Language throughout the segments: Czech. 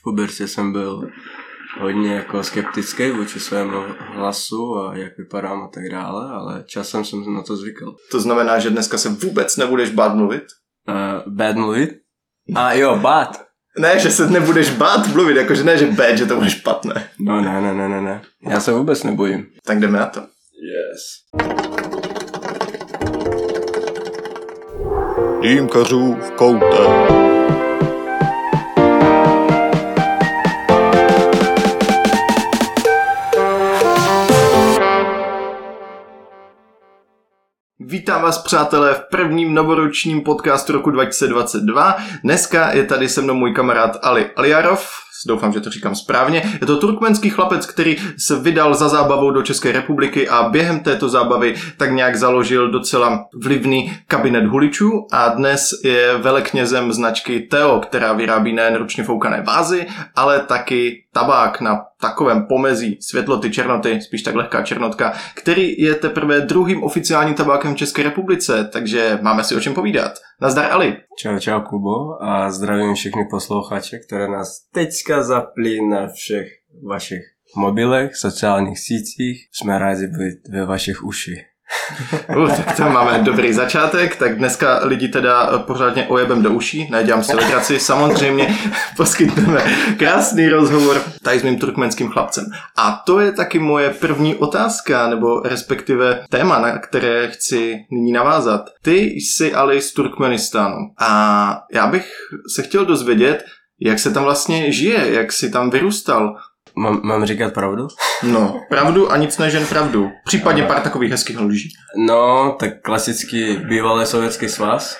V pubertě jsem byl hodně jako skeptický vůči svému hlasu a jak vypadám a tak dále, ale časem jsem na to zvykl. To znamená, že dneska se vůbec nebudeš bát mluvit? Uh, bad mluvit? A jo, bát. Ne, že se nebudeš bát mluvit, jakože ne, že bad, že to bude špatné. No ne, ne, ne, ne, ne. Já se vůbec nebojím. Tak jdeme na to. Yes. Dýmkařů v koutě. Vítám vás, přátelé, v prvním novoročním podcastu roku 2022. Dneska je tady se mnou můj kamarád Ali Aliarov, doufám, že to říkám správně. Je to turkmenský chlapec, který se vydal za zábavou do České republiky a během této zábavy tak nějak založil docela vlivný kabinet huličů a dnes je veleknězem značky Teo, která vyrábí nejen ručně foukané vázy, ale taky tabák na takovém pomezí světloty, černoty, spíš tak lehká černotka, který je teprve druhým oficiálním tabákem v České republice, takže máme si o čem povídat. Nazdar Ali. Čau, čau Kubo a zdravím všechny posluchače, které nás teďka zaplí na všech vašich mobilech, sociálních sítích. Jsme rádi být ve vašich uších. Uh, tak tam máme dobrý začátek, tak dneska lidi teda pořádně ojebem do uší, nedělám si legraci, samozřejmě poskytneme krásný rozhovor tady s mým turkmenským chlapcem. A to je taky moje první otázka, nebo respektive téma, na které chci nyní navázat. Ty jsi ale z Turkmenistánu a já bych se chtěl dozvědět, jak se tam vlastně žije, jak jsi tam vyrůstal, Mám, mám říkat pravdu? No, pravdu a nic než jen pravdu. Případně pár takových hezkých lží. No, tak klasicky bývalý sovětský svaz.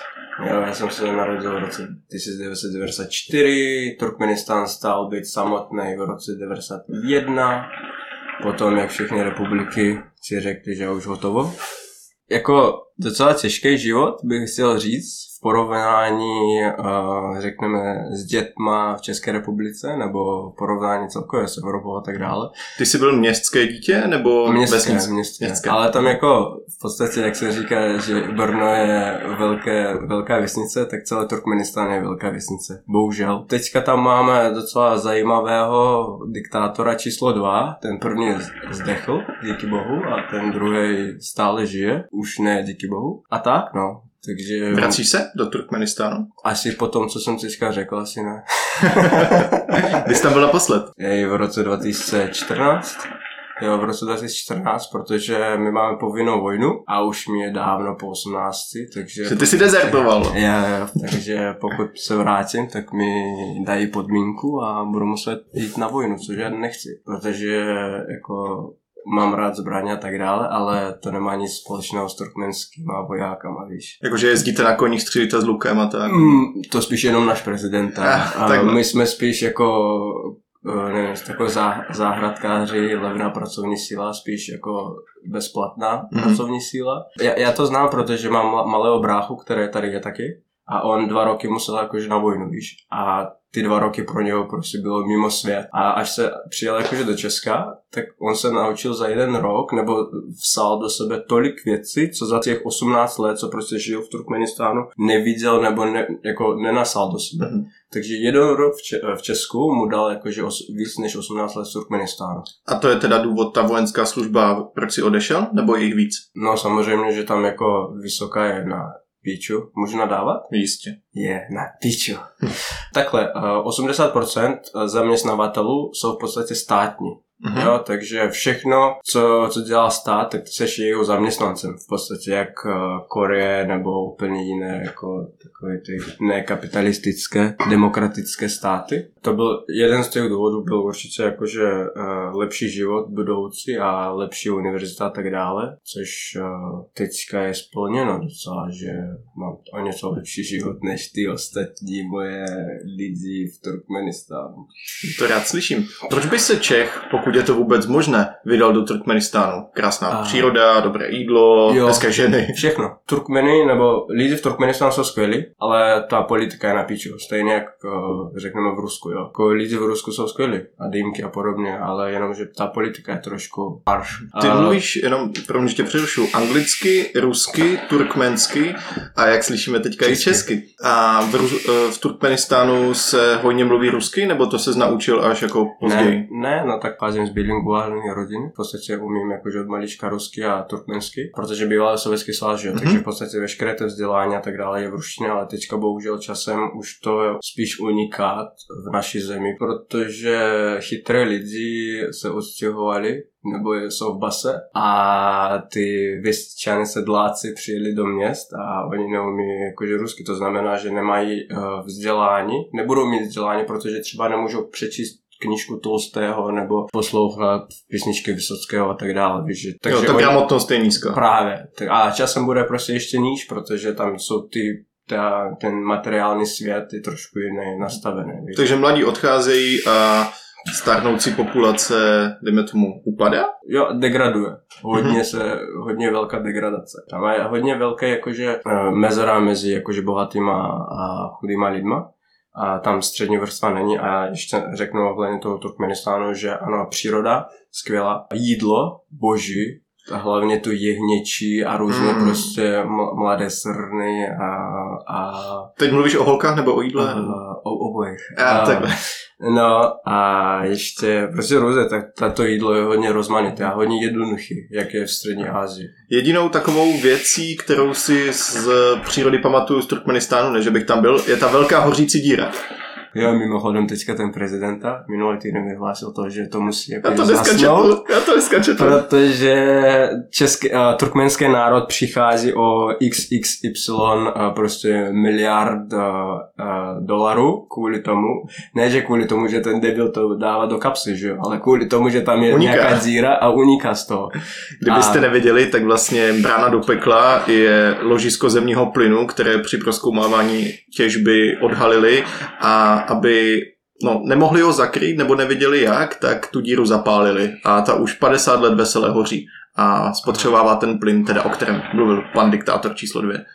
Jo, já jsem se narodil v roce 1994, Turkmenistán stál být samotný v roce 1991, potom jak všechny republiky si řekli, že už hotovo. Jako docela těžký život bych chtěl říct, porovnání, řekneme, s dětma v České republice, nebo porovnání celkově s Evropou a tak dále. Ty jsi byl městské dítě, nebo městské, vesnické? městské. městské. Ale tam jako v podstatě, jak se říká, že Brno je velké, velká vesnice, tak celé Turkmenistán je velká vesnice. Bohužel. Teďka tam máme docela zajímavého diktátora číslo dva. Ten první zdechl, díky bohu, a ten druhý stále žije. Už ne, díky bohu. A tak, no. Takže... Vracíš se do Turkmenistánu? Asi po tom, co jsem teďka řekl, asi ne. Kdy jsi tam byl naposled? Jej v roce 2014. Jo, v roce 2014, protože my máme povinnou vojnu a už mi je dávno po 18, takže... Že ty si dezertoval. Jo, jo, takže pokud se vrátím, tak mi dají podmínku a budu muset jít na vojnu, což já nechci, protože jako mám rád zbraně a tak dále, ale to nemá nic společného s turkmenskými vojákama, víš. Jakože jezdíte na koních, střílíte s lukem a tak? Mm, to spíš jenom náš prezident. A, ah, a my jsme spíš jako eh, nevím, takové zá, záhradkáři, levná pracovní síla, spíš jako bezplatná mm-hmm. pracovní síla. Já, já to znám, protože mám malého bráchu, který tady je taky a on dva roky musel jakože na vojnu, víš. A ty dva roky pro něho prostě bylo mimo svět. A až se přijel jakože do Česka, tak on se naučil za jeden rok, nebo vsal do sebe tolik věcí, co za těch 18 let, co prostě žil v Turkmenistánu, neviděl nebo ne, jako nenasal do sebe. Mm-hmm. Takže jeden rok v, Če- v Česku mu dal jakože os- víc než 18 let v Turkmenistánu. A to je teda důvod, ta vojenská služba, proč si odešel, nebo jich víc? No samozřejmě, že tam jako vysoká je na Píču. Můžu nadávat? Jistě. Je, na píču. Takhle, 80% eh, zaměstnavatelů jsou v podstatě státní. Mm-hmm. Jo, takže všechno, co, co dělá stát, tak ty seš jeho zaměstnancem. V podstatě jak uh, Koreje nebo úplně jiné, jako takové ty nekapitalistické, demokratické státy. To byl jeden z těch důvodů, byl určitě jakože uh, lepší život budoucí a lepší univerzita a tak dále, což uh, teďka je splněno docela, že mám o něco lepší život než ty ostatní moje lidi v Turkmenistánu. To rád slyším. Proč by se Čech, pokud pokud je to vůbec možné, vydal do Turkmenistánu. Krásná a... příroda, dobré jídlo, jo, hezké ženy. Všechno. Turkmeny nebo lidi v Turkmenistánu jsou skvělí, ale ta politika je na piču. Stejně jak eh, řekneme v Rusku. Jo. Jako lidi v Rusku jsou skvělí a dýmky a podobně, ale jenom, že ta politika je trošku harsh. Ty a... mluvíš jenom, pro mě tě přerušu, anglicky, rusky, turkmensky a jak slyšíme teďka česky. i česky. A v, eh, v Turkmenistánu se hodně mluví rusky, nebo to se naučil až jako později? Ne, ne no tak pázím z bilinguální rodiny. V podstatě umím jakože od malička rusky a turkmensky, protože býval sovětský svaz? Mm-hmm. takže v podstatě veškeré to vzdělání a tak dále je v ruštině, ale teďka bohužel časem už to spíš unikát v naší zemi, protože chytré lidi se odstěhovali nebo jsou v base a ty věstčany sedláci přijeli do měst a oni neumí jakože rusky, to znamená, že nemají uh, vzdělání, nebudou mít vzdělání, protože třeba nemůžou přečíst knížku Tolstého nebo poslouchat písničky Vysockého a tak dále. Víš, že, takže jo, ta gramotnost je nízká. Právě. A časem bude prostě ještě níž, protože tam jsou ty ta, ten materiální svět je trošku jiný nastavený. Víš. Takže mladí odcházejí a starnoucí populace, dejme tomu, upadá? Jo, degraduje. Hodně se, hodně velká degradace. Tam je hodně velké jakože eh, mezera mezi jakože bohatýma a chudýma lidma a tam střední vrstva není a ještě řeknu ohledně toho Turkmenistánu, že ano, příroda, skvělá, jídlo, boží, hlavně tu jehněčí a různé mm. prostě mladé srny a, a... Teď mluvíš o holkách nebo o jídle? A, o obojích. A, a, takhle. No a ještě prostě různé, tak tato jídlo je hodně rozmanité a hodně jednoduchý, jak je v střední Asii. Jedinou takovou věcí, kterou si z přírody pamatuju z Turkmenistánu, než bych tam byl, je ta velká hořící díra. Jo, mimochodem teďka ten prezidenta minulý týden vyhlásil to, že to musí jako já to dneska četl, já to dneska četl. Protože český, uh, turkmenský národ přichází o XXY uh, prostě miliard uh, uh, dolarů kvůli tomu. Ne, že kvůli tomu, že ten debil to dává do kapsy, že jo, ale kvůli tomu, že tam je uniká. nějaká díra a uniká z toho. Kdybyste a... nevěděli, tak vlastně brána do pekla je ložisko zemního plynu, které při proskoumávání těžby odhalili a aby no, nemohli ho zakrýt nebo neviděli jak, tak tu díru zapálili a ta už 50 let veselé hoří a spotřebovává ten plyn, teda o kterém mluvil pan diktátor číslo dvě.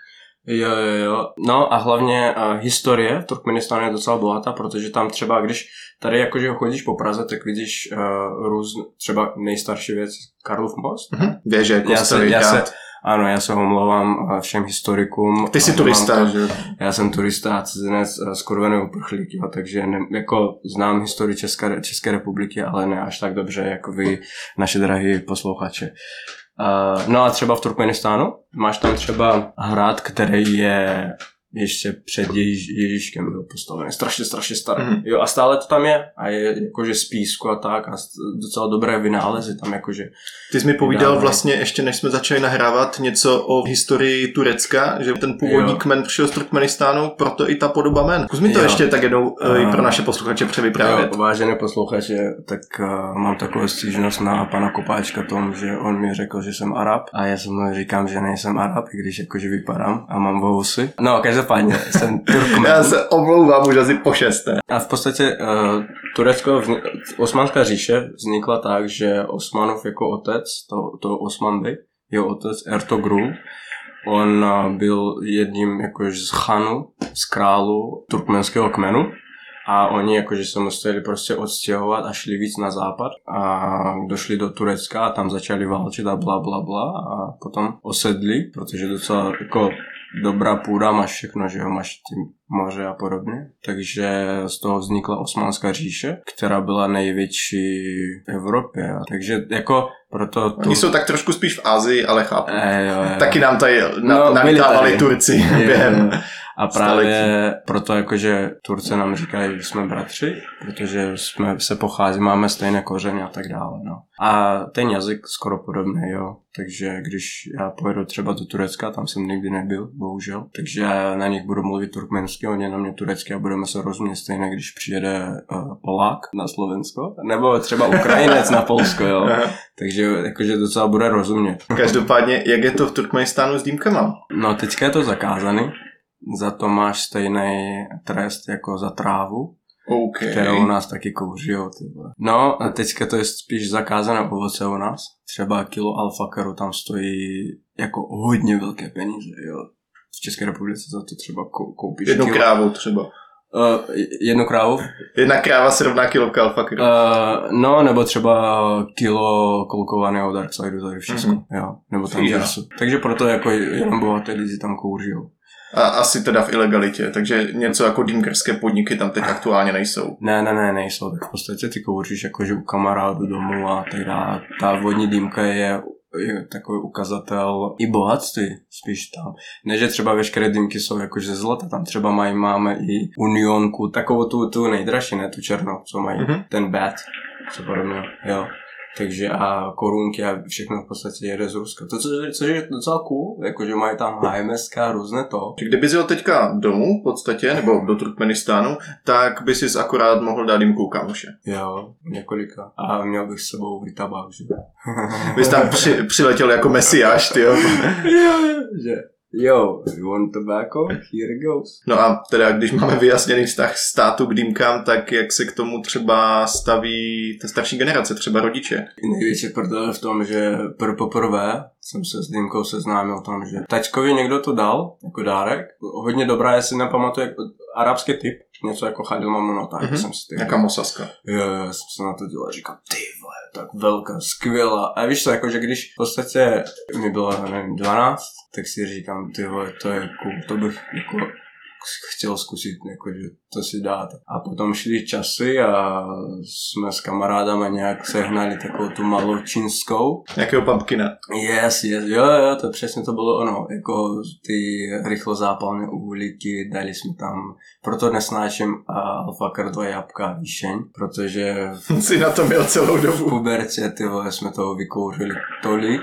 Jo, jo, jo. No a hlavně uh, historie v Turkmenistánu je docela bohatá, protože tam třeba, když tady jakože chodíš po Praze, tak vidíš uh, růz, třeba nejstarší věc, Karlov most. Mm-hmm. Věže, kostely, já se, já se, ano, já se omlouvám všem historikům. Ty jsi turista, že? Já jsem turista a cizinec z kurvený uprchlík, jo, takže ne, jako znám historii České, České republiky, ale ne až tak dobře, jako vy, naše drahí posluchače. Uh, no a třeba v Turkmenistánu máš tam třeba hrad, který je ještě před Ježíš, Ježíškem byl postavený. Strašně, strašně starý. Mm. Jo, a stále to tam je. A je jakože z písku a tak. A docela dobré vynálezy tam jakože. Ty jsi mi povídal vydávají. vlastně ještě než jsme začali nahrávat něco o historii Turecka, že ten původní jo. kmen přišel z Turkmenistánu, proto i ta podoba men. Zkus mi to jo. ještě tak jednou uh, i pro naše posluchače převyprávět. Jo, vážené posluchače, tak uh, mám takovou stížnost na pana Kopáčka tom, že on mi řekl, že jsem Arab a já jsem říkám, že nejsem Arab, i když jakože vypadám a mám vousy. No, každopádně Každopádně jsem Turkmen. Já se omlouvám už asi po šesté. A v podstatě uh, Turecko, vznik, Osmanská říše vznikla tak, že Osmanov jako otec, to, to Osman Bey, jeho otec Ertogru, on uh, byl jedním jakož z chanu, z králu turkmenského kmenu a oni jakože se museli prostě odstěhovat a šli víc na západ a došli do Turecka a tam začali válčit a bla bla bla a potom osedli, protože docela jako dobrá půda, máš všechno, že jo, máš tím moře a podobně. Takže z toho vznikla Osmanská říše, která byla největší v Evropě. Takže jako proto... Tu... Oni jsou tak trošku spíš v Ázii, ale chápu. E, jo, jo. Taky nám tady na, no, navítávali Turci během A právě staletí. proto jakože Turce nám říkají, že jsme bratři, protože jsme se pochází, máme stejné kořeny a tak dále. No. A ten jazyk skoro podobný, jo. Takže když já pojedu třeba do Turecka, tam jsem nikdy nebyl, bohužel, takže na nich budu mluvit turkmensky, oni na mě turecky a budeme se rozumět stejně, když přijede uh, Polák na Slovensko, nebo třeba Ukrajinec na Polsko, jo. takže jakože docela bude rozumět. Každopádně, jak je to v Turkmenistánu s dýmkama? No, teďka je to zakázaný, za to máš stejný trest jako za trávu, okay. kterou u nás taky vole. No a teďka to je spíš zakázané ovoce u nás. Třeba kilo alfakaru tam stojí jako hodně velké peníze, jo. V České republice za to třeba kou- koupíš Jednu kilo. krávu třeba. Uh, jednu krávu? Jedna kráva se rovná kilovka alfakru. Uh, Uh, no, nebo třeba kilo kolkovaného Darksidu tady v Česku, Mhm. mm-hmm. jo, nebo tam. Takže proto jako jenom bohaté lidi tam kouřijou. A asi teda v ilegalitě, takže něco jako dýmkerské podniky tam teď aktuálně nejsou. Ne, ne, ne, nejsou, tak v podstatě ty kouříš jakože u kamarádu domů a tak dále. Ta vodní dýmka je, je takový ukazatel i bohatství spíš tam. Ne, že třeba veškeré dýmky jsou jakože ze zlata, tam třeba mají, máme i unionku, takovou tu, tu nejdražší, ne tu černou, co mají, Mhm. mm-hmm. ten bat, co podobně, jo. Takže a korunky a všechno v podstatě jede z Ruska. To, co, což je docela cool, jakože mají tam HMSK a různé to. Kdyby jel teďka domů v podstatě, nebo do Turkmenistánu, tak by si akorát mohl dát u kámoše. Jo, několika. A měl bych s sebou i tabák, že? Bys tam při, přiletěl jako mesiáš, ty jo. jo, že yo, you want tobacco? Here it goes. No a teda, když máme vyjasněný vztah státu k dýmkám, tak jak se k tomu třeba staví ta starší generace, třeba rodiče? Největší prdel je v tom, že pr poprvé jsem se s Dýmkou seznámil tom, že tačkovi někdo to dal jako dárek. Hodně dobrá, já si nepamatuju, jak arabský typ, něco jako tak Mhm. mm-hmm. jsem si ty Jaká mosaska. Jo, jo, já jsem se na to dělal, říkám, ty vole, tak velká, skvělá. A víš co, jako, že když v podstatě mi bylo, nevím, 12, tak si říkám, ty vole, to je cool, to bych jako chtěl zkusit, jako, že to si dát. A potom šli časy a jsme s kamarádama nějak sehnali takovou tu malou čínskou. Nějakého pumpkina. Yes, yes, jo, jo, to přesně to bylo ono, jako ty rychlozápalné uhlíky, dali jsme tam, proto nesnáším a alfakar dva jabka a výšeň, protože v si na to měl celou v dobu. pubertě, ty vole, jsme toho vykouřili tolik.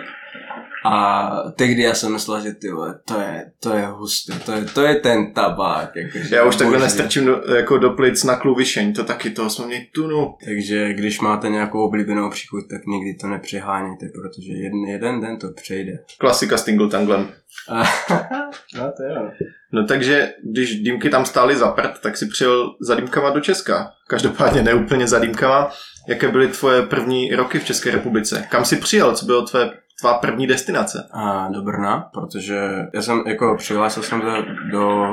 A tehdy já jsem myslel, že ty vole, to je, to je husté, to je, to je ten tabák. Jakože, Já už takhle nestrčím do, jako do plic na kluvišeň, to taky toho jsme měli tunu. Takže když máte nějakou oblíbenou příchuť, tak nikdy to nepřehánějte, protože jeden, jeden den to přejde. Klasika s Tingle Tanglem. No to jo. No takže, když dýmky tam stály za prd, tak si přijel za dýmkama do Česka. Každopádně neúplně za dýmkama. Jaké byly tvoje první roky v České republice? Kam jsi přijel? Co bylo tvoje, tvá první destinace? A do Brna, protože já jsem jako přihlásil jsem se do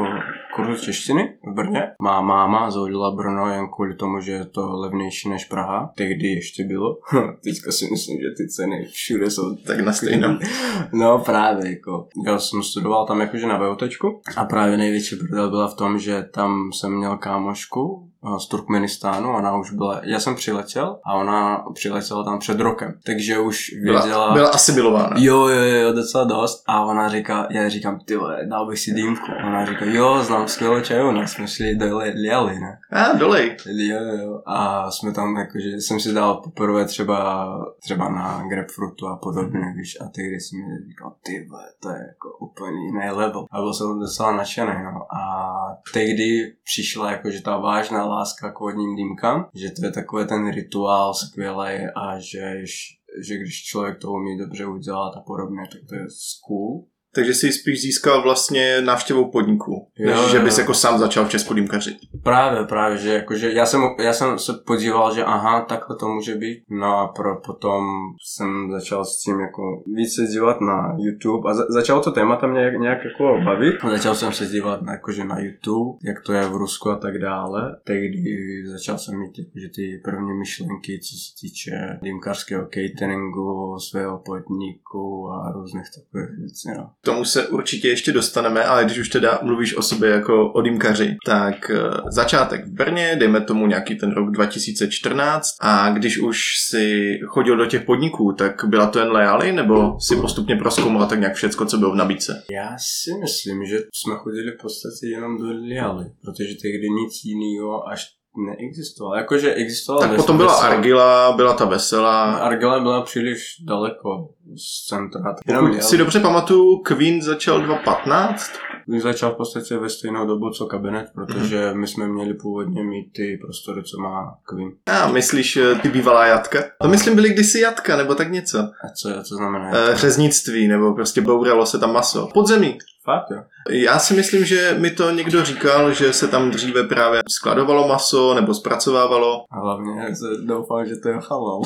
kurzu češtiny v Brně. Má máma zvolila Brno jen kvůli tomu, že je to levnější než Praha. Tehdy ještě bylo. Teďka si myslím, že ty ceny všude jsou Tak na stejno. No právě, jako. Já jsem studoval tam jakože na VOTčku a právě největší prdel byla v tom, že tam jsem měl kámošku z Turkmenistánu, ona už byla, já jsem přiletěl a ona přiletěla tam před rokem, takže už věděla... Byla, byla asimilována. Jo, jo, jo, docela dost. A ona říká, já říkám, ty dal bych si dýmku. A ona říká, jo, znám skvělou čajovnu, jsme šli do Liali, ne? A, dolej. Jo, jo. A jsme tam, jakože jsem si dal poprvé třeba, třeba na grapefruitu a podobně, víš, a tehdy jsem mi říkal, ty vole, to je jako úplně jiný level. A byl jsem docela nadšený, no. A tehdy přišla jakože ta vážná láska k vodním dýmkám, že to je takový ten rituál skvělý a že, že když člověk to umí dobře udělat a podobně, tak to je cool. Takže jsi spíš získal vlastně návštěvou podniku, než Jo, že jo. bys jako sám začal v Česku dýmkařit. Právě, právě, že jakože já jsem, já jsem se podíval, že aha, takhle to může být. No a pro, potom jsem začal s tím jako víc se dívat na YouTube a za, začalo to témata mě nějak, nějak jako bavit. A začal jsem se dívat na, jakože na YouTube, jak to je v Rusku a tak dále. Tehdy začal jsem mít jakože ty první myšlenky, co se týče dýmkařského cateringu, svého podniku a různých takových věcí. No. Tomu se určitě ještě dostaneme, ale když už teda mluvíš o sobě jako o dýmkaři, tak eh, začátek v Brně, dejme tomu nějaký ten rok 2014 a když už si chodil do těch podniků, tak byla to jen Leali, nebo si postupně proskoumal tak nějak všecko, co bylo v nabídce? Já si myslím, že jsme chodili v podstatě jenom do Lialy, protože tehdy nic jiného až neexistovalo. Jakože existovalo... Tak potom byla. Argila, byla ta veselá. Argila byla příliš daleko z centra. Jenom Pokud si dobře pamatuju, Queen začal 2015, Queen začal v podstatě ve stejnou dobu co kabinet, protože Mhm. my jsme měli původně mít ty prostory, co má Queen. A myslíš, eh, ty bývalá jatka? To myslím byly kdysi jatka, nebo tak něco. A co, co znamená? E, řeznictví, nebo prostě bouralo se tam maso. Podzemí. Fakt, jo. Já si myslím, že mi to někdo říkal, že se tam dříve právě skladovalo maso nebo zpracovávalo. A hlavně se doufám, že to je halal.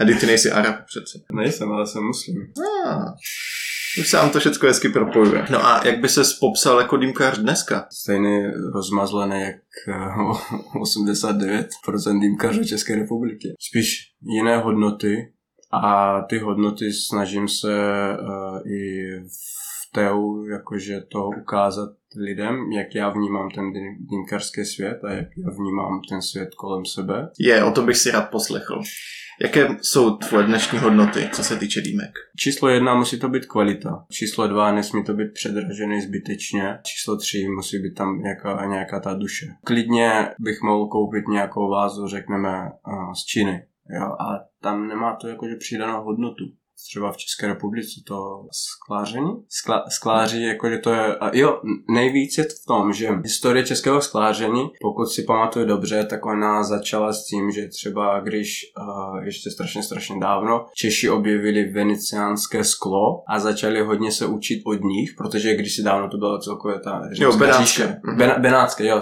A ty nejsi Arab přece. Nejsem, ale jsem muslim. Ah. Už se vám to všechno hezky propojuje. No a jak by se popsal jako dýmkař dneska? Stejný rozmazlený jak eh, 89% dýmkařů České republiky. Spíš jiné hodnoty a ty hodnoty snažím se uh, i v TEU jakože to ukázat lidem, jak já vnímám ten dýmkařský svět a jak já vnímám ten svět kolem sebe. Je, o to bych si rád poslechl. Jaké jsou tvoje dnešní hodnoty, co se týče dýmek? Číslo jedna musí to být kvalita. Číslo dva nesmí to být předražený zbytečně. Číslo tři musí být tam nějaká, nějaká ta duše. Klidně bych mohl koupit nějakou vázu, řekneme, z Číny. Jo, ale tam nemá to jakože přidanou hodnotu třeba v České republice to skláření. Skla, skláří, jakože to je, a jo, nejvíc je to v tom, že historie českého skláření, pokud si pamatuju dobře, tak ona začala s tím, že třeba když uh, ještě strašně, strašně dávno Češi objevili veneciánské sklo a začali hodně se učit od nich, protože když si dávno to bylo celkově ta jo, benátské. Mm-hmm. Ben, benátské, jo,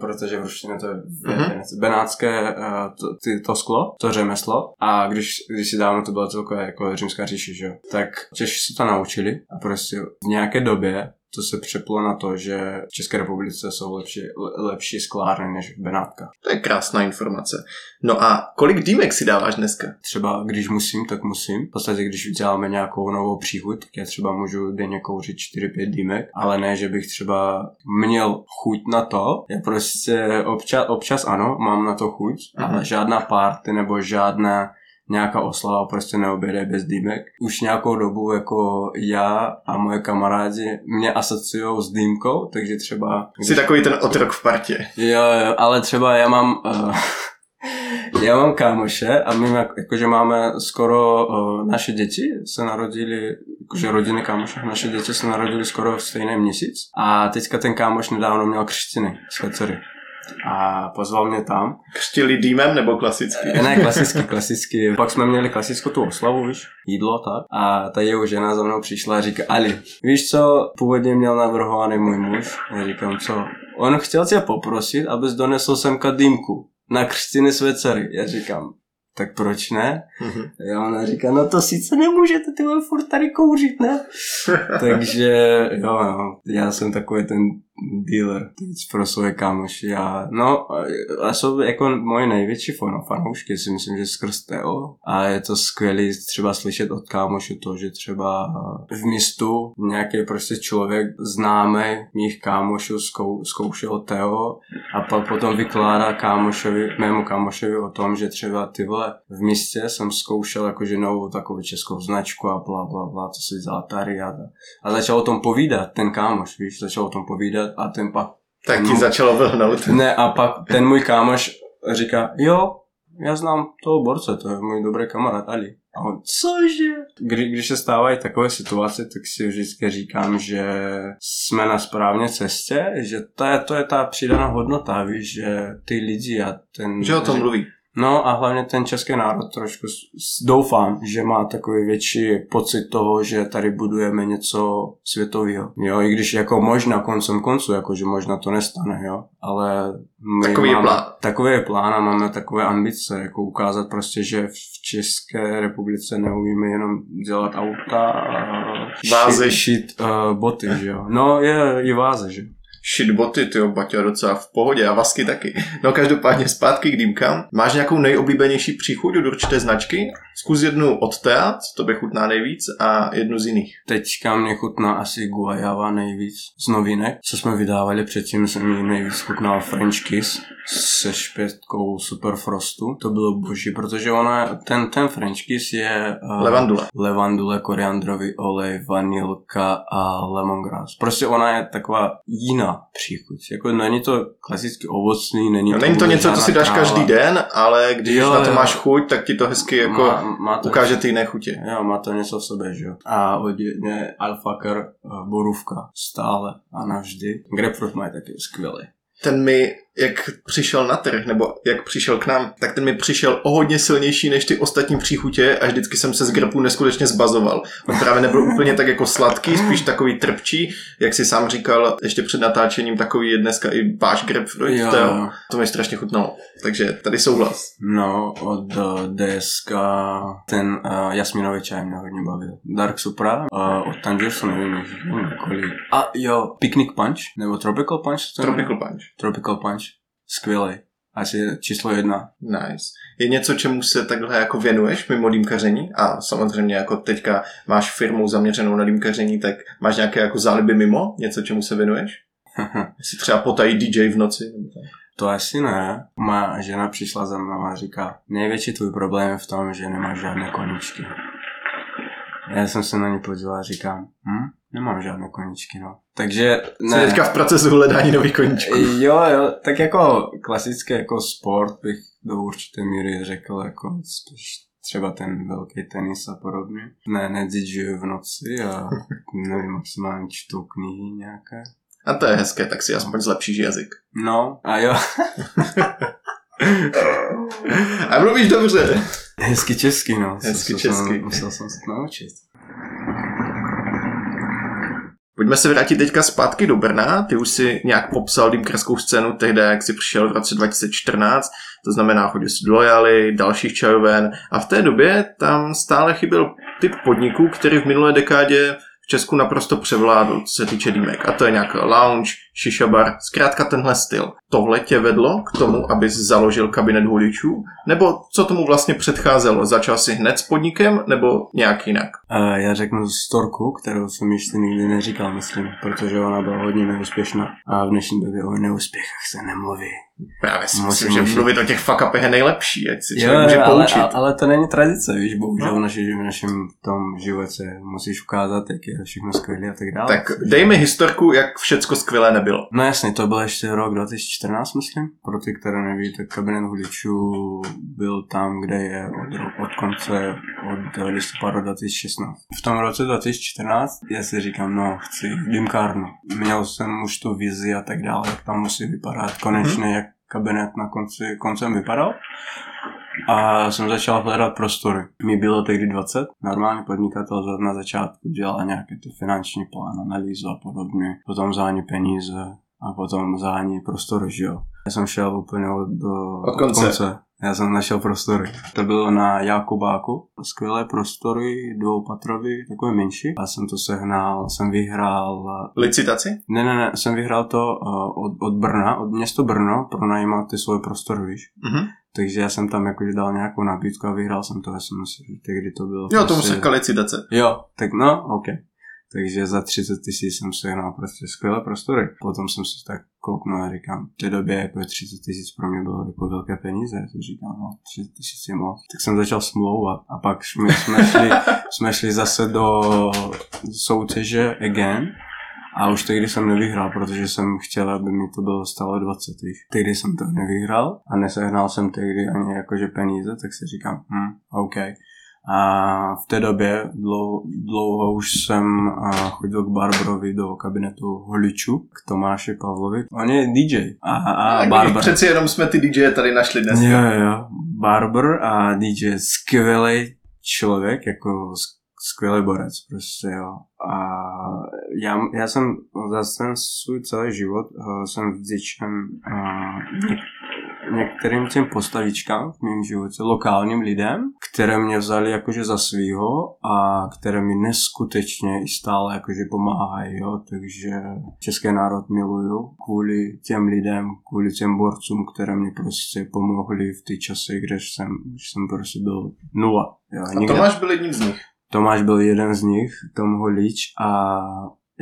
protože v ruštině to je mm-hmm. benátské uh, to, ty, to sklo, to řemeslo a když, když si dávno to bylo celkově jako římská říše, že jo. Tak Češi se to naučili a prostě v nějaké době to se přeplo na to, že v České republice jsou lepší, lepší sklárny než v Benátkách. To je krásná informace. No a kolik dýmek si dáváš dneska? Třeba když musím, tak musím. V podstatě, když děláme nějakou novou příchuť, tak já třeba můžu denně kouřit 4-5 dýmek, ale ne, že bych třeba měl chuť na to. Já prostě občas, občas ano, mám na to chuť, mm-hmm. ale žádná party nebo žádná nějaká oslava prostě neobjede bez dýmek. Už nějakou dobu jako já a moje kamarádi mě asociují s dýmkou, takže třeba... Když... Jsi takový ten otrok v partě. Jo, jo, ale třeba já mám... Uh, já mám kámoše a my jakože máme skoro uh, naše děti se narodili, jakože rodiny kámoše, naše děti se narodili skoro v stejný měsíc a teďka ten kámoš nedávno měl křtiny své dcery a pozval mě tam. Křtili dýmem nebo klasicky? Ne, klasicky, klasicky. Pak jsme měli klasickou tu oslavu, víš, jídlo, tak. A ta jeho žena za mnou přišla a říká, Ali, víš co původně měl navrhovaný můj muž? Já říkám, co? On chtěl tě poprosit, abys donesl semka dýmku na křtiny své dcery. Já říkám, tak proč ne? Mm-hmm. A ona říká, no to sice nemůžete, ty furt tady kouřit, ne? Takže jo, no, já jsem takový ten dealer pro svoje kámoši a no a jsou jako moje největší fan, fanoušky si myslím, že skrz Teo. A je to skvělé třeba slyšet od kámošů to, že třeba v místu nějaký prostě člověk známý mých kámošů zkou, zkoušel Teo a pak potom vykládá kámošovi, mému kámošovi o tom, že třeba ty vole v místě jsem zkoušel jakože novou takovou českou značku a bla bla bla, co si vzal tady a, a začal o tom povídat ten kámoš, víš, začal o tom povídat a ten pak... Tak ti začalo vlhnout. Ne, a pak ten můj kámoš říká, jo, já znám toho borce, to je můj dobrý kamarád Ali. A on, cože? Kdy, když se stávají takové situace, tak si vždycky říkám, že jsme na správné cestě, že to je, to je ta přidaná hodnota, víš, že ty lidi a ten... Že o tom mluví. No a hlavně ten český národ trošku doufám, že má takový větší pocit toho, že tady budujeme něco světového. Jo, i když jako možná koncem koncu, jako že možná to nestane, jo, ale my takový máme, je plán. Takový je plán a máme takové ambice, jako ukázat prostě, že v České republice neumíme jenom dělat auta a vázy. šit, šit uh, boty, že jo. No je i váze, že shitboty, ty Baťa docela v pohodě a vasky taky. No každopádně zpátky k dýmkám. Máš nějakou nejoblíbenější příchuť od určité značky? Zkus jednu od Teat, to by chutná nejvíc, a jednu z jiných. Teďka mě chutná asi guajava nejvíc z novinek, co jsme vydávali předtím, se mi nejvíc chutnal French Kiss se špětkou Super Frostu. To bylo boží, protože ona, ten, ten French Kiss je... Uh, levandule. Levandule, koriandrový olej, vanilka a lemongrass. Prostě ona je taková jiná příchuť. Jako není to klasicky ovocný, není no, to... Není to něco, co si dáš tráva. každý den, ale když jo, na to jo. máš chuť, tak ti to hezky jako má, má to ukáže ty jiné chutě. Jo, má to něco v sobě, že jo. A hodně Alfaker, borůvka, stále a navždy. Grapefruit má taky skvělý ten mi jak přišel na trh, nebo jak přišel k nám, tak ten mi přišel o hodně silnější než ty ostatní příchutě a vždycky jsem se z grapů neskutečně zbazoval. On právě nebyl úplně tak jako sladký, spíš takový trpčí, jak si sám říkal ještě před natáčením, takový je dneska i váš grap, Jo, to, to mi strašně chutnalo. Takže tady souhlas. No, od uh, DSK ten uh, jasminový čaj mě hodně bavil. Dark Supra, uh, od Tangersu nevím, nevím kolik. A jo, Picnic Punch, nebo Tropical Punch? Tropical Punch. Tropical Punch. Skvělý. Asi číslo jedna. Nice. Je něco, čemu se takhle jako věnuješ mimo dýmkaření? A samozřejmě jako teďka máš firmu zaměřenou na dýmkaření, tak máš nějaké jako záliby mimo? Něco, čemu se věnuješ? Jsi třeba potají DJ v noci? nebo tak? To asi ne. Má žena přišla za mnou a říká, největší tvůj problém je v tom, že nemáš žádné koničky. Já jsem se na ní podíval a říkám, hm, nemám žádné koničky, no. Takže Jsi teďka v procesu hledání nových koníčků. Jo, jo, tak jako klasické jako sport bych do určité míry řekl, jako spíš třeba ten velký tenis a podobně. Ne, nedidžuju v noci a nevím, maximálně čtu knihy nějaké. A to je hezké, tak si aspoň zlepšíš jazyk. No, a jo, A mluvíš dobře. hezky česky, no. Hezky Musel česky. Jsem, musel jsem se to naučit. Pojďme se vrátit teďka zpátky do Brna. Ty už si nějak popsal dýmkarskou scénu tehdy, jak jsi přišel v roce 2014. To znamená, chodil jsi do Loyaly, dalších čajoven. A v té době tam stále chyběl typ podniků, který v minulé dekádě v Česku naprosto převládl, co se týče dýmek. A to je nějaký lounge, shisha bar, zkrátka tenhle styl. Tohle tě vedlo k tomu, abys založil kabinet huličů? Nebo co tomu vlastně předcházelo? Začal jsi hned s podnikem, nebo nějak jinak? A já řeknu storku, kterou jsem ještě nikdy neříkal, myslím, protože ona byla hodně neúspěšná. A v dnešní době o neúspěchách se nemluví. Právě si Musím- myslím, že musím- mluvit o těch fuck upech je nejlepší, ať si Jo, člověk může ale, poučit. ale, ale to není tradice, víš, bohužel No. v, naši, v našem tom životě musíš ukázat, jak je všechno skvělé a tak dále. Tak dej mi historku, jak všecko skvělé nebylo. No jasně, to byl ještě rok 2014, myslím. Pro ty, které neví, tak kabinet huličů byl tam, kde je od, od konce, od listopadu 2016. V tom roce 2014 já si říkám, no, chci dýmkárnu. Měl jsem už tu vizi a tak dále, jak tam musí vypadat. Konečně, jak kabinet na konci, koncem vypadal. A jsem začal hledat prostory. Mi bylo tehdy 20. Normální podnikatel na začátku dělal nějaké ty finanční plán, analýzu a podobně. Potom zání peníze a potom zání prostory, že jo. Já jsem šel úplně od, do, Od konce. Já jsem našel prostory. To bylo na Jakubáku. Skvělé prostory, dvoupatrový, takové menší. A jsem to sehnal, jsem vyhrál Licitaci? ne, ne, ne, jsem vyhrál to uh, od, od Brna, od město Brno, pronajímat ty svoje prostory, víš. Mhm. Takže já jsem tam jakože dal nějakou nabídku a vyhrál jsem to, já jsem myslel, že tehdy to bylo. Jo, tomu prostě- se říká licitace. Jo, tak no, ok. Takže za 30 tisíc jsem sehnal prostě skvělé prostory. Potom jsem si tak kouknul a říkám, v té době jako 30 tisíc pro mě bylo jako velké peníze. To říkám, no 30 tisíc je moc. Tak jsem začal smlouvat a pak jsme, jsme, šli, jsme šli zase do soutěže again. A už tehdy jsem nevyhrál, protože jsem chtěl, aby mi to bylo stalo 20, víš. Tehdy jsem to nevyhrál a nesehnal jsem tehdy ani jakože peníze, tak si říkám, hm, OK. A v té době dlouho, dlouho už jsem a, chodil k Barbarovi do kabinetu holičů, k Tomáši Pavlovi. On je DJ a, a Tak Barbar. Přeci jenom jsme ty DJ tady našli dnes. Jo, jo. Barber a DJ, skvělý člověk, jako skvělý borec, prostě jo. A já, já jsem za ten svůj celý život uh, jsem vděčen uh, něk, některým těm postavičkám v mém životě, lokálním lidem, které mě vzali jakože za svýho a které mi neskutečně i stále jakože pomáhají, jo. Takže český národ miluju kvůli těm lidem, kvůli těm borcům, které mě prostě pomohli v ty časy, kde jsem, když jsem prostě byl nula. Jo. A Tomáš byl jedním z nich. Tomáš byl jeden z nich, Tom Holič a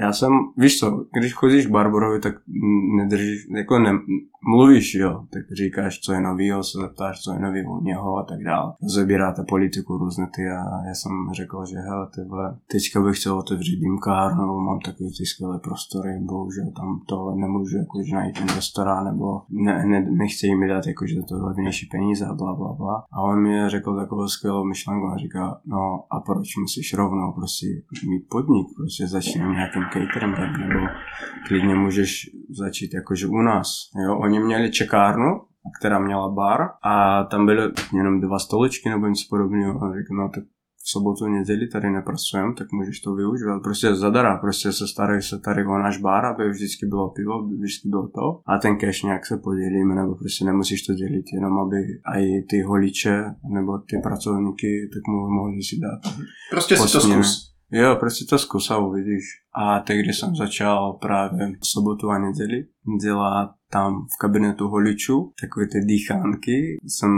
já jsem, víš co, když chodíš k tak nedržíš, jako ne, mluvíš, jo, tak říkáš, co je novýho, se zeptáš, co je nový u něho a tak dále. Zabíráte politiku různé ty a já jsem řekl, že hele, ty vole, teďka bych chtěl otevřít dýmkárnu, mám takový ty skvělé prostory, bohužel tam to nemůžu jakože najít investora, nebo ne, ne, nechtějí mi dát jakože to levnější peníze a bla, bla, bla. A on mi řekl takovou skvělou myšlenku a říká, no a proč musíš rovnou prostě mít podnik, prostě začni nějakým cateringem, nebo klidně můžeš začít jakože u nás. Jo? Oni měli čekárnu, která měla bar a tam byly jenom dva stoličky nebo něco podobného. A říkám, no tak v sobotu, neděli tady nepracujeme, tak můžeš to využívat. Prostě zadara, prostě se starají se tady o náš bar, aby vždycky bylo pivo, vždycky bylo to. A ten cash nějak se podělíme, nebo prostě nemusíš to dělit, jenom aby i ty holiče nebo ty pracovníky tak mohli si dát. Prostě si to zkus. Jo, prostě to zkus a uvidíš. A teď, když jsem začal právě v sobotu a neděli dělat tam v kabinetu holičů, takové ty dýchánky, jsem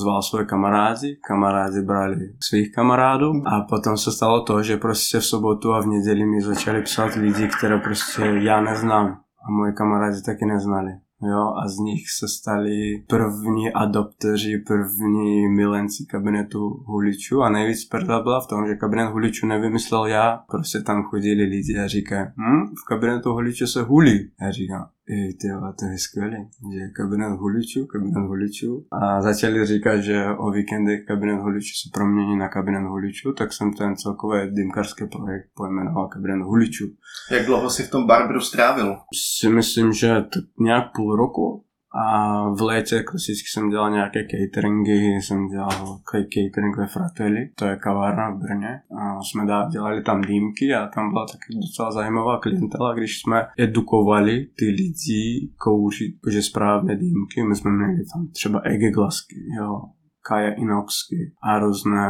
zval svoje kamarády, kamarádi brali svých kamarádů. A potom se stalo to, že prostě v sobotu a v neděli mi začali psát lidi, které prostě já neznám. A moje kamarádi taky neznali jo, a z nich se stali první adopteři, první milenci kabinetu huličů a nejvíc perda byla v tom, že kabinet huličů nevymyslel já, prostě tam chodili lidi a říkají, hm, v kabinetu huličů se hulí. Já říkám, i ty to je skvělé, že kabinet huličů, kabinet huličů a začali říkat, že o víkendech kabinet huličů se promění na kabinet huličů, tak jsem ten celkový dýmkarský projekt pojmenoval kabinet huličů. Jak dlouho si v tom Barbru strávil? Si myslím, že tak nějak půl roku a v létě klasicky jsem dělal nějaké cateringy, jsem dělal catering ve Fratelli, to je kavárna v Brně. A jsme dělali tam dýmky a tam byla taky docela zajímavá klientela, když jsme edukovali ty lidi kouřit, že správně dýmky, my jsme měli tam třeba egeglasky, jo, Kaja Inoxky a různé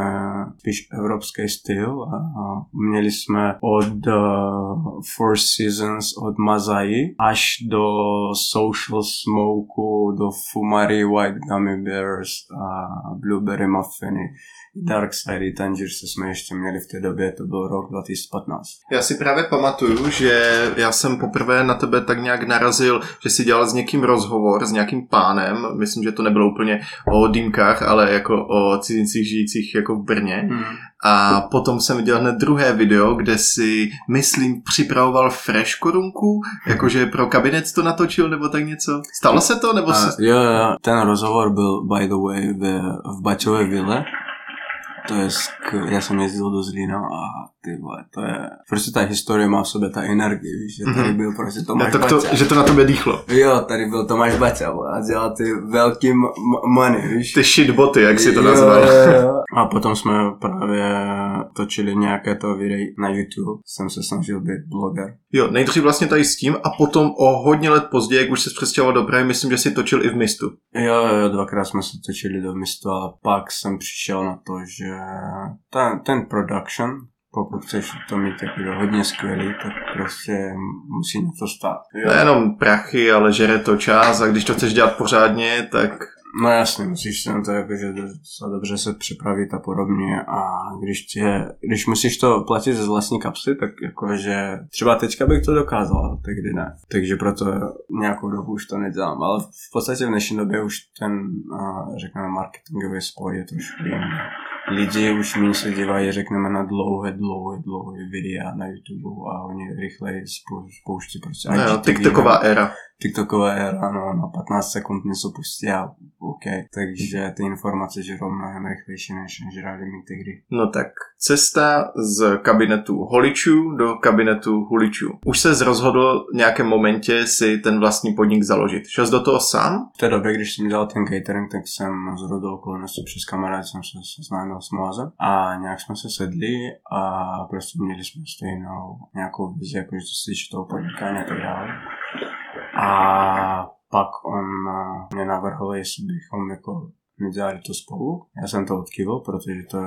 spíš evropský styl. A, a měli jsme od uh, Four Seasons, od Mazai až do Social Smoke, do Fumari White Gummy Bears a Blueberry Muffiny. Dark Side Tangiers jsme ještě měli v té době, to byl rok 2015. Já si právě pamatuju, že já jsem poprvé na tebe tak nějak narazil, že si dělal s někým rozhovor, s nějakým pánem, myslím, že to nebylo úplně o dýmkách, ale jako o cizincích žijících jako v Brně. Hmm. A potom jsem viděl hned druhé video, kde si, myslím, připravoval fresh korunku, jakože pro kabinet to natočil nebo tak něco. Stalo se to? Nebo si... jo, jo, ten rozhovor byl, by the way, v, v Baťové vile to je skvělé. Já jsem jezdil do Zlína a ty vole, to je... Prostě ta historie má v sobě ta energie, víš, že tady mhm. byl prostě Tomáš no, tak to, Baťa. Že to na tobě dýchlo. Jo, tady byl Tomáš Baťa a dělal ty velký m- money, víš. Ty shitboty, jak si to nazval. Jo, jo. A potom jsme právě točili nějaké to video na YouTube. Jsem se snažil být bloger. Jo, nejdřív vlastně tady s tím a potom o hodně let později, jak už se přestěhoval do Prahy, myslím, že si točil i v Mistu. Jo, jo, dvakrát jsme se točili do Mistu a pak jsem přišel na to, že ten, ten production, pokud chceš to mít takový hodně skvělý, tak prostě musí něco stát. Jo. Nejenom prachy, ale žere to čas a když to chceš dělat pořádně, tak No jasně, musíš se na to jakože dobře se připravit a podobně a když, tě, když musíš to platit ze vlastní kapsy, tak jakože třeba teďka bych to dokázal, tehdy ne. Takže proto nějakou dobu už to nedělám, ale v podstatě v dnešní době už ten, řekněme, marketingový spoj je trošku jiný lidi už méně se dívají, řekneme, na dlouhé, dlouhé, dlouhé videa na YouTube a oni rychleji spouští prostě. No, TikToková éra. TikToková éra, no, na 15 sekund něco pustí a OK. Takže ty informace žerou mnohem rychlejší, než žrali mi tehdy. No tak cesta z kabinetu holičů do kabinetu huličů. Už se rozhodl v nějakém momentě si ten vlastní podnik založit. Šel jsi do toho sám? V té době, když jsem dělal ten catering, tak jsem z rodu okolností přes kamarád jsem se seznámil s Moazem a nějak jsme se sedli a prostě měli jsme stejnou nějakou vizi, jakože to se týče toho podnikání a tak dále. A pak on eh, mě navrhl, jestli bychom jako nedělali to spolu. Já jsem to odkyvil, protože to,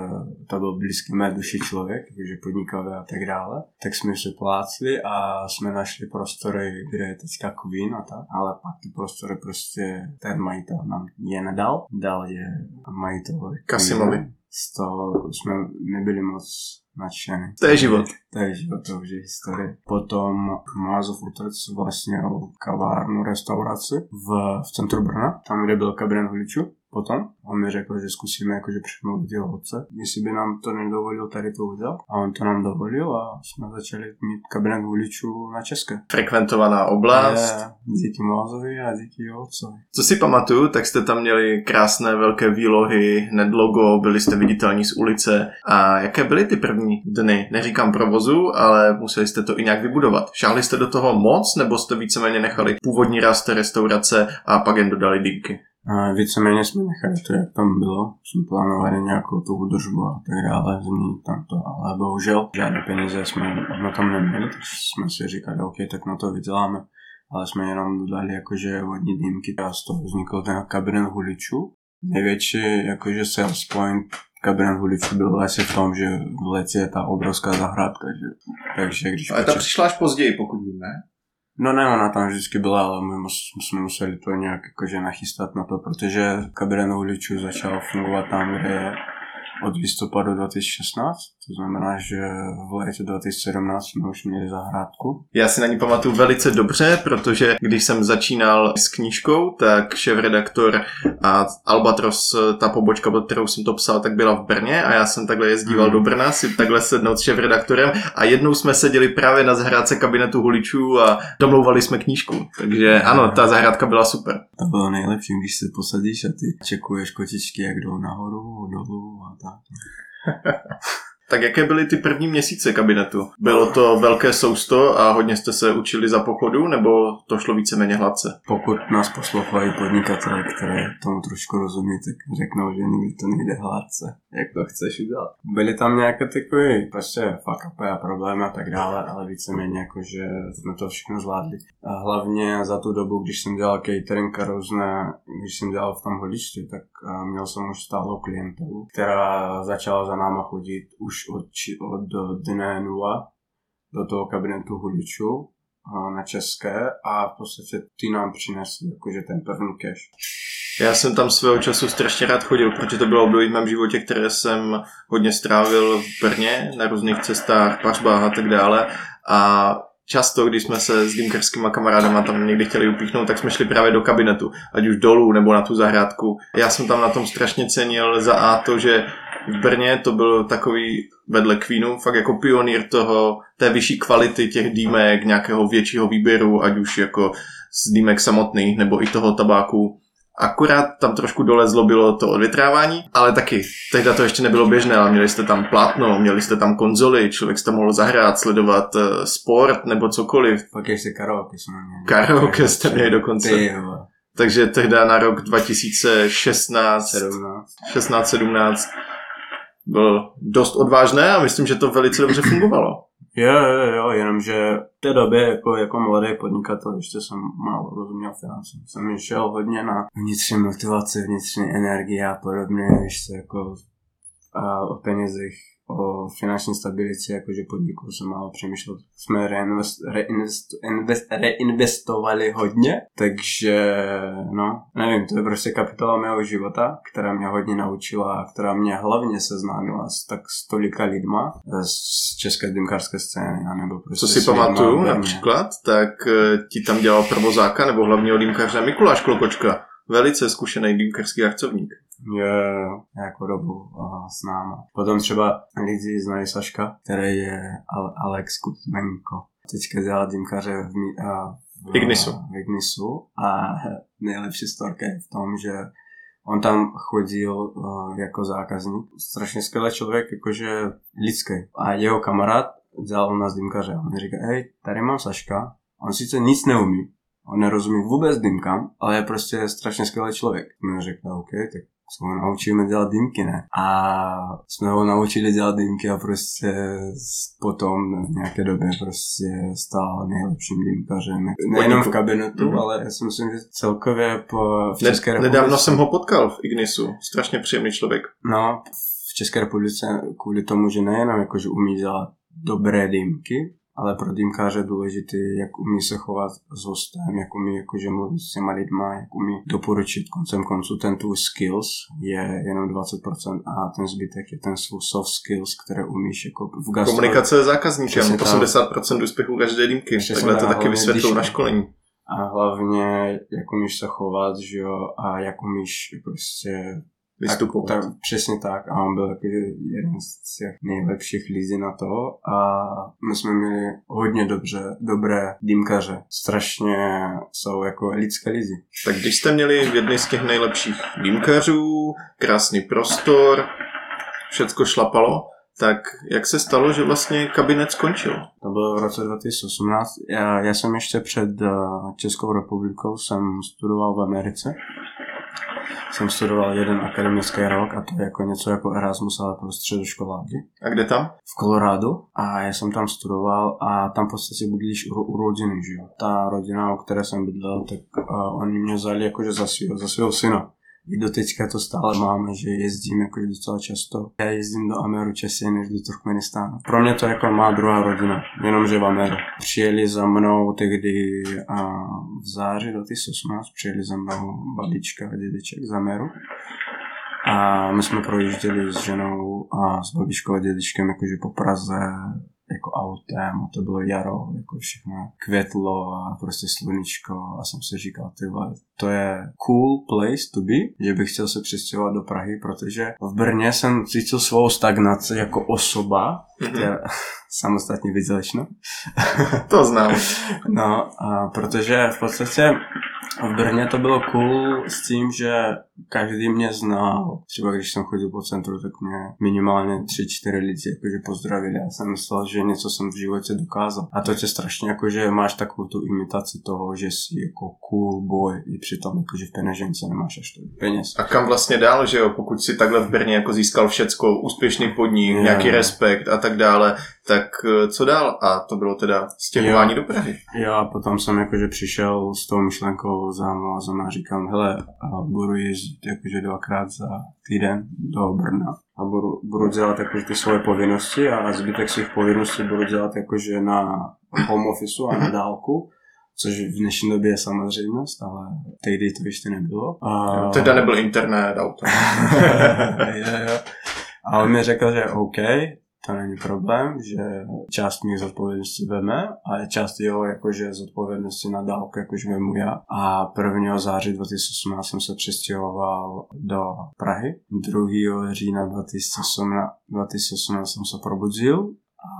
to byl blízký mé duši člověk, takže podnikavý a tak dále. Tak jsme se plácli a jsme našli prostory, kde je teďka Queen a tak, ale pak ty prostory prostě ten majitel nám je nedal, dal je majitel Kasimovi. Z toho jsme nebyli moc nadšený. To je život. To je život, to už je historie. Potom Mázov otec vlastně kavárnu, restauraci v, v centru Brna, tam, kde byl kabinet voličů. Potom. On mi řekl, že zkusíme jakože přemluvit jeho otce, jestli by nám to nedovolil tady to udělat. A on to nám dovolil a jsme začali mít kabinet voličů na České. Frekventovaná oblast. Je, díky Mozovi a díky jeho otcovi. Co si pamatuju, tak jste tam měli krásné velké výlohy, hned logo, byli jste viditelní z ulice. A jaké byly ty první dny? Neříkám provozu, ale museli jste to i nějak vybudovat. Šáhli jste do toho moc, nebo jste víceméně nechali původní rast restaurace a pak jen dodali dýmky? A víceméně jsme nechali to, jak tam bylo. Jsme plánovali nějakou tu údržbu a tak dále, změnit tam to, ale bohužel žádné peníze jsme na tom neměli, takže jsme si říkali, OK, tak na to vyděláme. Ale jsme jenom dodali jakože vodní dýmky a z toho vznikl ten kabinet huličů. Největší jakože sales point kabinet huličů byl asi v tom, že v leci je ta obrovská zahrádka, že, takže když... Ale ta přišla až později, pokud vím, ne? No ne, ona tam vždycky byla, ale my jsme museli to nějak jakože nachystat na to, protože kabinet uličů začal fungovat tam, kde je od listopadu 2016, to znamená, že v létě 2017 jsme už měli zahrádku. Já si na ní pamatuju velice dobře, protože když jsem začínal s knížkou, tak šéf-redaktor a Albatros, ta pobočka, pod kterou jsem to psal, tak byla v Brně a já jsem takhle jezdíval hmm. do Brna si takhle sednout s šéf-redaktorem a jednou jsme seděli právě na zahrádce kabinetu huličů a domlouvali jsme knížku. Takže ano, ta zahrádka byla super. To bylo nejlepší, když se posadíš a ty čekuješ kotičky, jak jdou nahoru, dolů a tak. Tak jaké byly ty první měsíce kabinetu? Bylo to velké sousto a hodně jste se učili za pochodu, nebo to šlo víceméně hladce? Pokud nás poslouchají podnikatele, které tomu trošku rozumí, tak řeknou, že nikdy to nejde hladce. Jak to chceš udělat? Byly tam nějaké takové prostě fuck a problémy a tak dále, ale víceméně jako, že jsme to všechno zvládli. A hlavně za tu dobu, když jsem dělal catering a různé, když jsem dělal v tom holičství, tak měl jsem už stálou klientelu, která začala za náma chodit už od, od dne nula do toho kabinetu hudičů na české a v podstatě ty nám přinesli jakože ten první cash. Já jsem tam svého času strašně rád chodil, protože to bylo období v mém životě, které jsem hodně strávil v Brně, na různých cestách, pařbách a tak dále. A často, když jsme se s dýmkerskýma kamarádama tam někdy chtěli upíchnout, tak jsme šli právě do kabinetu, ať už dolů nebo na tu zahrádku. Já jsem tam na tom strašně cenil za A to, že v Brně to byl takový vedle Queenu, fakt jako pionýr toho, té vyšší kvality těch dýmek, nějakého většího výběru, ať už jako z dýmek samotných, nebo i toho tabáku. Akurát tam trošku dolezlo bylo to odvětrávání, ale taky tehdy to ještě nebylo běžné, ale měli jste tam plátno, měli jste tam konzoly, člověk jste mohl zahrát, sledovat uh, sport nebo cokoliv. Pak ještě karaoke jsme měli. Karaoke jste měli dokonce. Takže tehdy na rok 2016, 16, 17 byl dost odvážné a myslím, že to velice dobře fungovalo. Jo, jo, jo, jenomže v té době jako, jako mladý podnikatel ještě jsem málo rozuměl financím. Jsem šel hodně na vnitřní motivaci, vnitřní energie a podobně, ještě jako a o penězích o finanční stabilitě, jakože podniku jsem málo přemýšlel. Jsme reinvest, reinvest, invest, reinvestovali hodně, takže no, nevím, to je prostě kapitola mého života, která mě hodně naučila a která mě hlavně seznámila s tak s tolika lidma z české dýmkářské scény. Nebo prostě Co si pamatuju například, tak eh, ti tam dělal prvozáka nebo hlavního dýmkaře Mikuláš Klokočka. Velice zkušený dýmkařský akcovník. Nějakou dobu uh, s náma. Potom třeba lidi znají Saška, který je Alex Kutmenko. Teďka dělá dýmkaře v, uh, v, Ignisu. v Ignisu a nejlepší storka je v tom, že on tam chodil uh, jako zákazník. Strašně skvělý člověk, jakože lidský. A jeho kamarád dělal u nás dýmkaře. On mi říká, hej, tady mám Saška, on sice nic neumí, on nerozumí vůbec dýmkám, ale je prostě strašně skvělý člověk. Mi řekl, OK, tak se ho naučíme dělat dýmky, ne? A jsme ho naučili dělat dýmky a prostě potom v nějaké době prostě stál nejlepším dýmkařem. Nejenom v kabinetu, mm-hmm. ale já si myslím, že celkově po, v České republice... Nedávno jsem ho potkal v Ignisu, strašně příjemný člověk. No, v České republice kvůli tomu, že nejenom jakože umí dělat dobré dýmky, ale pro dýmkáře je důležité, jak umí se chovat s hostem, jak umí jakože mluvit s těma lidma, jak umí doporučit koncem konců ten tvůj skills je jenom 20% a ten zbytek je ten svůj soft skills, které umíš jako v gastro... Komunikace s zákazníkem, 80% úspěchu každé dýmky, takhle to taky vysvětlou na školení. a hlavně jak umíš se chovat, že jo, a jak umíš prostě vystupovat. Tak, tak, přesně tak a on byl takový jeden z těch nejlepších lidí na to a my jsme měli hodně dobře, dobré dýmkaře. Strašně jsou jako lidské lidi. Tak když jste měli v jedné z těch nejlepších dýmkařů, krásný prostor, všecko šlapalo, tak jak se stalo, že vlastně kabinet skončil? To bylo v roce 2018. Já, já jsem ještě před eh, Českou republikou jsem studoval v Americe jsem studoval jeden akademický rok a to je jako něco jako Erasmus, ale pro středoškoláky. A kde tam? V Colorado a já jsem tam studoval a tam v podstatě bydlíš u, u rodiny, že jo. Ta rodina, o které jsem bydlel, tak uh, oni mě vzali jakože za svého, za svého syna i do teďka to stále máme, že jezdím jako docela často. Já jezdím do Ameru častěji než do Turkmenistánu. Pro mě to jako má druhá rodina, jenomže v Ameru. Přijeli za mnou tehdy a v září 2018 přijeli za mnou babička a dědeček z Ameru. A my jsme projížděli s ženou a s babičkou a dědečkem jakože po Praze jako autem a to bylo jaro, jako všechno květlo a prostě sluníčko a jsem si říkal, ty vole, to je cool place to be, že bych chtěl se přestěhovat do Prahy, protože v Brně jsem cítil svou stagnaci jako osoba, mm-hmm. která samostatně vydělečná. to znám. no, a protože v podstatě v Brně to bylo cool s tím, že každý mě znal. Třeba když jsem chodil po centru, tak mě minimálně tři, čtyři lidi jakože pozdravili. Já jsem myslel, že něco jsem v životě dokázal. A to tě strašně jakože máš takovou tu imitaci toho, že jsi jako cool boy i přitom jakože v peněžence nemáš až tolik peněz. A kam vlastně dál, že jo? Pokud si takhle v Brně jako získal všecko, úspěšný podnik, yeah. nějaký respekt a tak dále, tak eh, co dál? A to bylo teda stěhování do Prahy. Jo, a potom jsem jakože přišel s tou myšlenkou za mnou a říkám, hele, budu jezdit jakože dvakrát za týden do Brna a budu, budu dělat jakože ty svoje povinnosti a zbytek svých povinností budu dělat jakože na home office a na dálku což v dnešní době je samozřejmost, ale tehdy to ještě nebylo. A... Teda nebyl internet, auto. jo, jo. A on mi řekl, že OK, to není problém, že část mých zodpovědností veme a část jeho jakože zodpovědnosti na dálku jakože vemu já. A 1. září 2018 jsem se přestěhoval do Prahy. 2. října 2018, 2018 jsem se probudil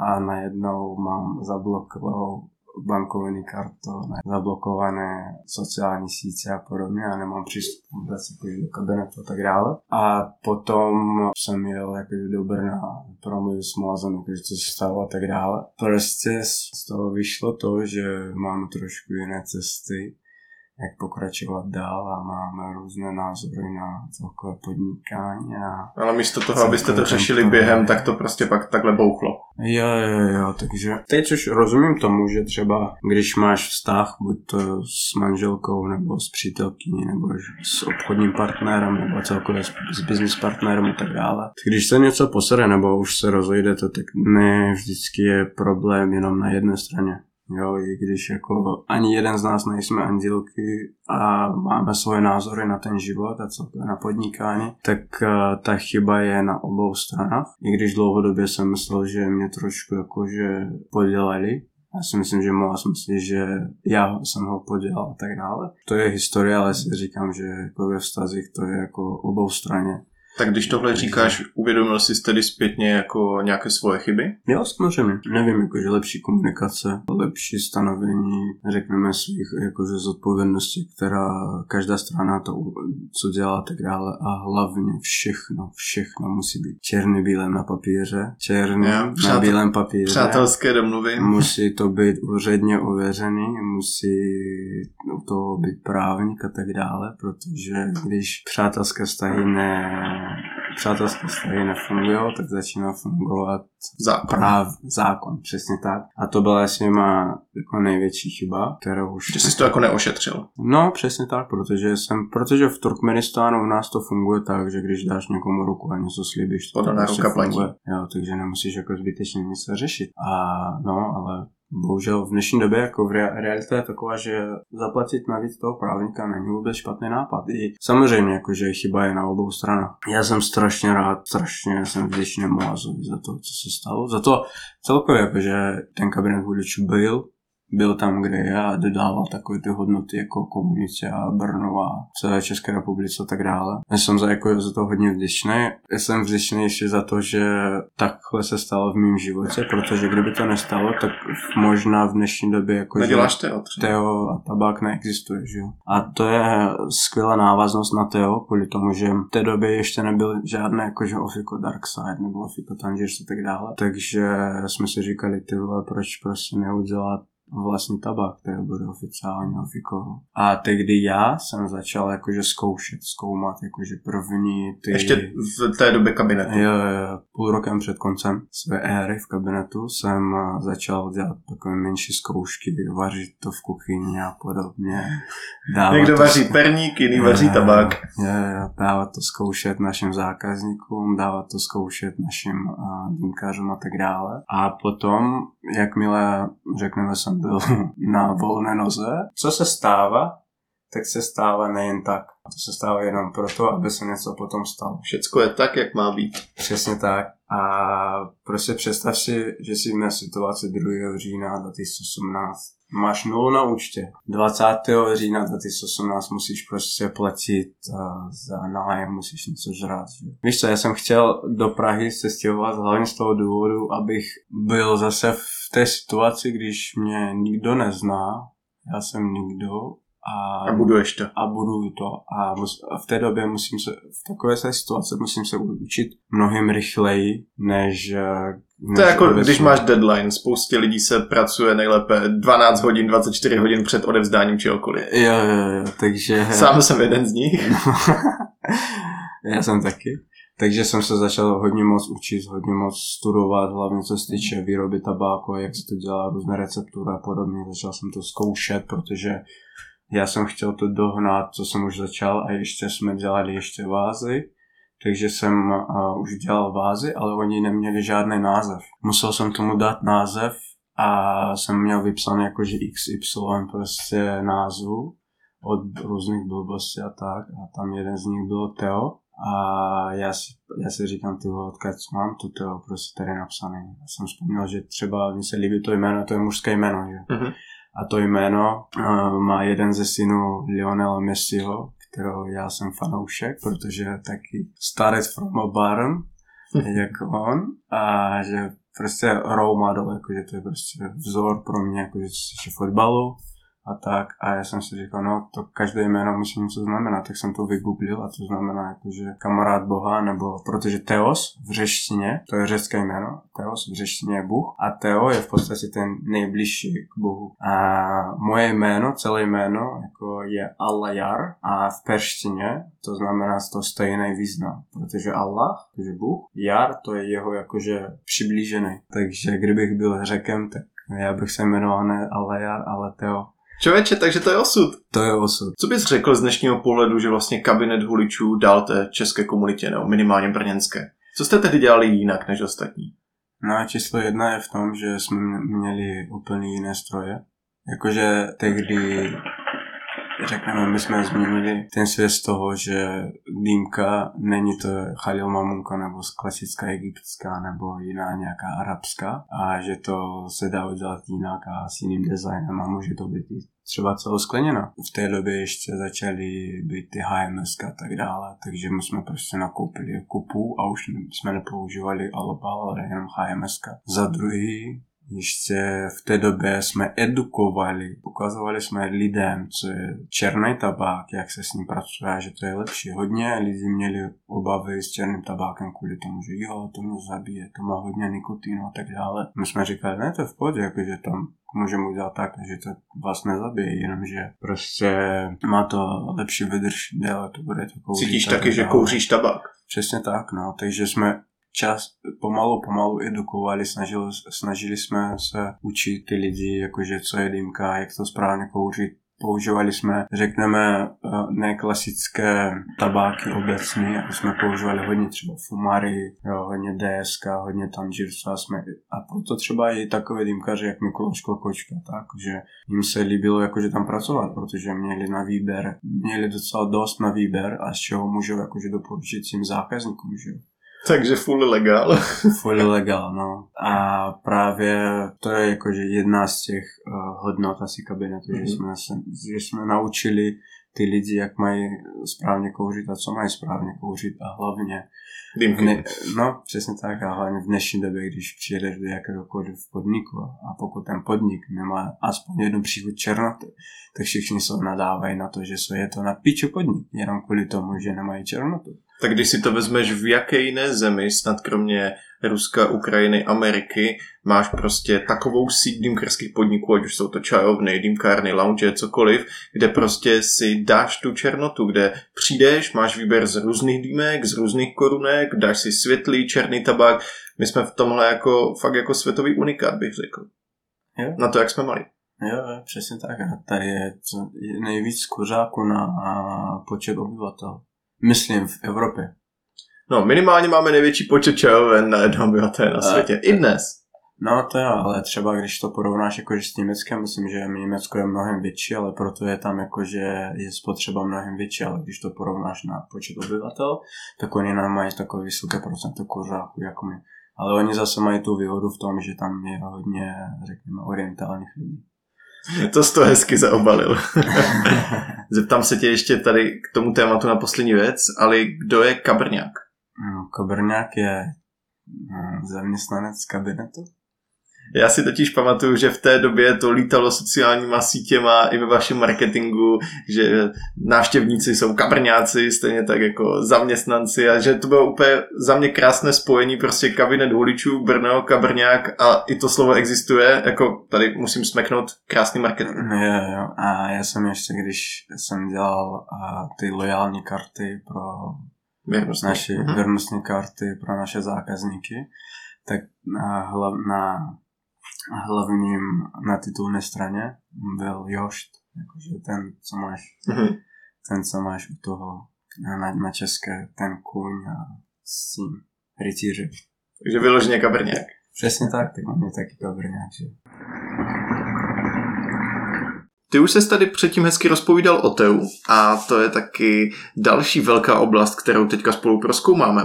a najednou mám zablokovanou bankovní kartou, zablokované sociální sítě a podobně a nemám přístup vůbec jako do kabinetu a tak dále. A potom jsem jel jakože do Brna promluvit s Moazem, jakože co se stalo a tak dále. Prostě z toho vyšlo to, že máme trošku jiné cesty jak pokračovat dál a máme různé názory na celkové podnikání. A Ale místo toho, abyste to řešili během, tak to prostě pak takhle bouchlo. Jo, jo, jo, takže teď už rozumím tomu, že třeba když máš vztah, buď to s manželkou, nebo s přítelkyní, nebo s obchodním partnerem, nebo celkově s, s business partnerem a tak dále. Když se něco posere, nebo už se rozejdete, tak ne vždycky je problém jenom na jedné straně. Jo, i když jako ani jeden z nás nejsme andělky a máme svoje názory na ten život a celkově na podnikání, tak uh, ta chyba je na obou stranách. I když dlouhodobě jsem myslel, že mě trošku jakože podělali, já si myslím, že mohla jsem si, že já jsem ho podělal a tak dále. To je historie, ale si říkám, že jako ve vztazích to je jako obou straně. Tak když tohle říkáš, uvědomil jsi tedy zpětně jako nějaké svoje chyby? Jo, samozřejmě. Nevím, jakože lepší komunikace, lepší stanovení, řekneme, svých jakože zodpovědností, která každá strana to, co dělá, tak dále. A hlavně všechno, všechno musí být černý bílém na papíře, černý přátel, na bílém papíře. Přátelské domluvy. Musí to být úředně ověřený, musí to být právník a tak dále, protože když přátelské vztahy ne přátelské vztahy nefungují, tak začíná fungovat zákon. Práv, zákon, přesně tak. A to byla asi má jako největší chyba, kterou už... Že jsi to jako neošetřil. No, přesně tak, protože jsem, protože v Turkmenistánu u nás to funguje tak, že když dáš někomu ruku a něco slíbíš, to, to prostě ruka funguje. Platí. Jo, takže nemusíš jako zbytečně nic řešit. A no, ale bohužel v dnešní době jako v realita je taková, že zaplatit navíc toho právníka není vůbec špatný nápad. I samozřejmě, jako, že chyba je na obou stranách. Já jsem strašně rád, strašně jsem vděčný Moazovi za to, co se stalo. Za to celkově, jako, že ten kabinet vůbec byl byl tam, kde je a dodával takové ty hodnoty jako komunitě a Brno a celé České republice a tak dále. Já jsem za, jako, za to hodně vděčný. Já jsem vděčný ještě za to, že takhle se stalo v mém životě, protože kdyby to nestalo, tak možná v dnešní době jako Neděláš Teo Teo a tabák neexistuje, že jo. A to je skvělá návaznost na Teo, kvůli tomu, že v té době ještě nebyl žádné jakože Ofiko Dark Side nebo Ofiko Tangiers a tak dále. Takže jsme si říkali, ty vole, proč prostě neudělat vlastní tabák, který bude oficiálně ofiko. A tehdy já jsem začal jakože zkoušet, zkoumat jakože první ty... Ještě v té době kabinetu. Jo, jo, půl rokem před koncem své éry v kabinetu jsem začal dělat takové menší zkoušky, vařit to v kuchyni a podobně. Dávat Někdo to vaří perník, jiný vaří tabák. Jo, jo, dávat to zkoušet našim zákazníkům, dávat to zkoušet našim uh, dýmkařům a tak dále. A potom, jakmile řekneme jsem byl na volné noze. Co se stává, tak se stává nejen tak. To se stává jenom proto, aby se něco potom stalo. Všecko je tak, jak má být. Přesně tak. A prostě představ si, že jsi v situaci 2. října 2018 máš nulu na účtě. 20. října 2018 musíš prostě platit uh, za nájem, musíš něco žrát. Že? Víš co, já jsem chtěl do Prahy se stěhovat hlavně z toho důvodu, abych byl zase v té situaci, když mě nikdo nezná, já jsem nikdo a, a budu ještě. A budu to. A, mus, a v té době musím se, v takové situaci musím se učit mnohem rychleji, než to je jako, když máš deadline, spoustě lidí se pracuje nejlépe 12 hodin, 24 hodin před odevzdáním čehokoliv. Jo, jo, jo, takže... Sám jsem jeden z nich. Já jsem taky. Takže jsem se začal hodně moc učit, hodně moc studovat, hlavně co se týče výroby tabáku, jak se to dělá, různé receptury a podobně. Začal jsem to zkoušet, protože já jsem chtěl to dohnat, co jsem už začal a ještě jsme dělali ještě vázy takže jsem uh, už dělal vázy, ale oni neměli žádný název. Musel jsem tomu dát název a jsem měl vypsaný jakože XY prostě názvu od různých blbostí a tak a tam jeden z nich byl Teo a já si, já si říkám, ty odkud mám to prostě tady napsaný. Já jsem vzpomněl, že třeba mi se líbí to jméno, to je mužské jméno, že? Mm-hmm. A to jméno uh, má jeden ze synů Lionela Messiho, kterého já jsem fanoušek, protože taky starec from a barn, jako on, a že prostě role model, jakože to je prostě vzor pro mě, jakože se fotbalu, a tak. A já jsem si říkal, no to každé jméno musí něco znamenat, tak jsem to vygooglil a to znamená jakože kamarád Boha, nebo protože Teos v řeštině, to je řecké jméno, Teos v řeštině je Bůh a Teo je v podstatě ten nejbližší k Bohu. A moje jméno, celé jméno jako je Allah Jar a v perštině to znamená to stejný význam, protože Allah, takže Bůh, Jar to je jeho jakože přiblížený. Takže kdybych byl řekem, tak já bych se jmenoval ne Ale Jar, ale Teo. Člověče, takže to je osud. To je osud. Co bys řekl z dnešního pohledu, že vlastně kabinet huličů dal té české komunitě, nebo minimálně brněnské? Co jste tehdy dělali jinak než ostatní? No číslo jedna je v tom, že jsme měli úplně jiné stroje. Jakože tehdy řekneme, my jsme změnili ten svět z toho, že dýmka není to Khalil Mamunka nebo klasická egyptská nebo jiná nějaká arabská a že to se dá udělat jinak a s jiným designem a může to být třeba celoskleněna. V té době ještě začaly být ty HMS a tak dále, takže my jsme prostě nakoupili kupu a už jsme nepoužívali alobal, ale jenom HMS. Za druhý ještě v té době jsme edukovali, ukazovali jsme lidem, co je černý tabák, jak se s ním pracuje, že to je lepší. Hodně lidí měli obavy s černým tabákem kvůli tomu, že jo, to mě zabije, to má hodně nikotinu a tak dále. My jsme říkali, ne, to je v pohodě, jakože tam můžeme udělat tak, že to vás nezabije, jenomže prostě má to lepší vydrž, déle to bude to kouřit. Cítíš taky, že kouříš tabák? Přesně tak, no, takže jsme čas pomalu, pomalu edukovali, snažili, snažili jsme se učit ty lidi, jakože co je dýmka, jak to správně kouřit, používali jsme, řekneme, eh, neklasické tabáky obecně, jako jsme používali hodně třeba fumary, jo, hodně DSK, hodně tanžírstva jsme, a proto třeba i takové dýmkaři, jak Mikuláš Kočka, tak, že jim se líbilo jakože tam pracovat, protože měli na výběr, měli docela dost na výběr a z čeho můžou jakože doporučit svým zákazníkům, že Takže full legál. full legál, no. A právě to je jakože jedna z těch uh, hodnot asi kabinetu, mm-hmm. že, jsme se, že jsme naučili ty lidi, jak mají správně kouřit a co mají správně kouřit a hlavně Ne, no, přesně tak a hlavně v dnešní době, když přijedeš do jakéhokoliv podniku a pokud ten podnik nemá aspoň jednu příchod černoty, tak všichni se nadávají na to, že je to na piču podnik, jenom kvůli tomu, že nemají černotu. Tak když si to vezmeš v jaké jiné zemi, snad kromě Ruska, Ukrajiny, Ameriky, máš prostě takovou síť dýmkarských podniků, ať už jsou to čajovny, dýmkárny, lounge, cokoliv, kde prostě si dáš tu černotu, kde přijdeš, máš výběr z různých dýmek, z různých korunek, dáš si světlý, černý tabák. My jsme v tomhle jako, fakt jako světový unikát, bych řekl. Jo. Na to, jak jsme mali. Jo, přesně tak. A tady je nejvíc kuřáků na počet obyvatel. Myslím v Evropě. No, minimálně máme největší počet čajoven na jedno obyvatele na světě. I dnes. No to jo, ale třeba když to porovnáš jakože s Německem, myslím, že Německo je mnohem větší, ale proto je tam jakože je spotřeba mnohem větší, ale když to porovnáš na počet obyvatel, tak oni nám mají takové vysoké procento kuřáků jako my. Ale oni zase mají tu výhodu v tom, že tam je hodně, řekněme, orientálních lidí. To jsi to hezky zaobalil. Zeptám se tě ještě tady k tomu tématu na poslední věc, ale kdo je kabrňák? No, kabrňák je no, zaměstnanec kabinetu. Já si totiž pamatuju, že v té době to lítalo sociálníma sítěma i ve vašem marketingu, že návštěvníci jsou kabrňáci, stejně tak jako zaměstnanci a že to bylo úplně za mě krásné spojení, prostě kabinet huličů, Brno, kabrňák a i to slovo existuje, jako tady musím smeknout krásný marketing. Jo, jo. A já jsem ještě, když jsem dělal ty lojální karty pro věrnostní. naše uh-huh. věrnostní karty pro naše zákazníky, tak na, na hlavním na titulné straně byl Jošt, jakože ten, co máš, mm-hmm. ten, co máš u toho na, na české, ten kůň a s tím rytíři. Takže vyloženě kabrňák. Přesně tak, tak mám taky kabrňák, že? Ty už se tady předtím hezky rozpovídal o TEU a to je taky další velká oblast, kterou teďka spolu proskoumáme.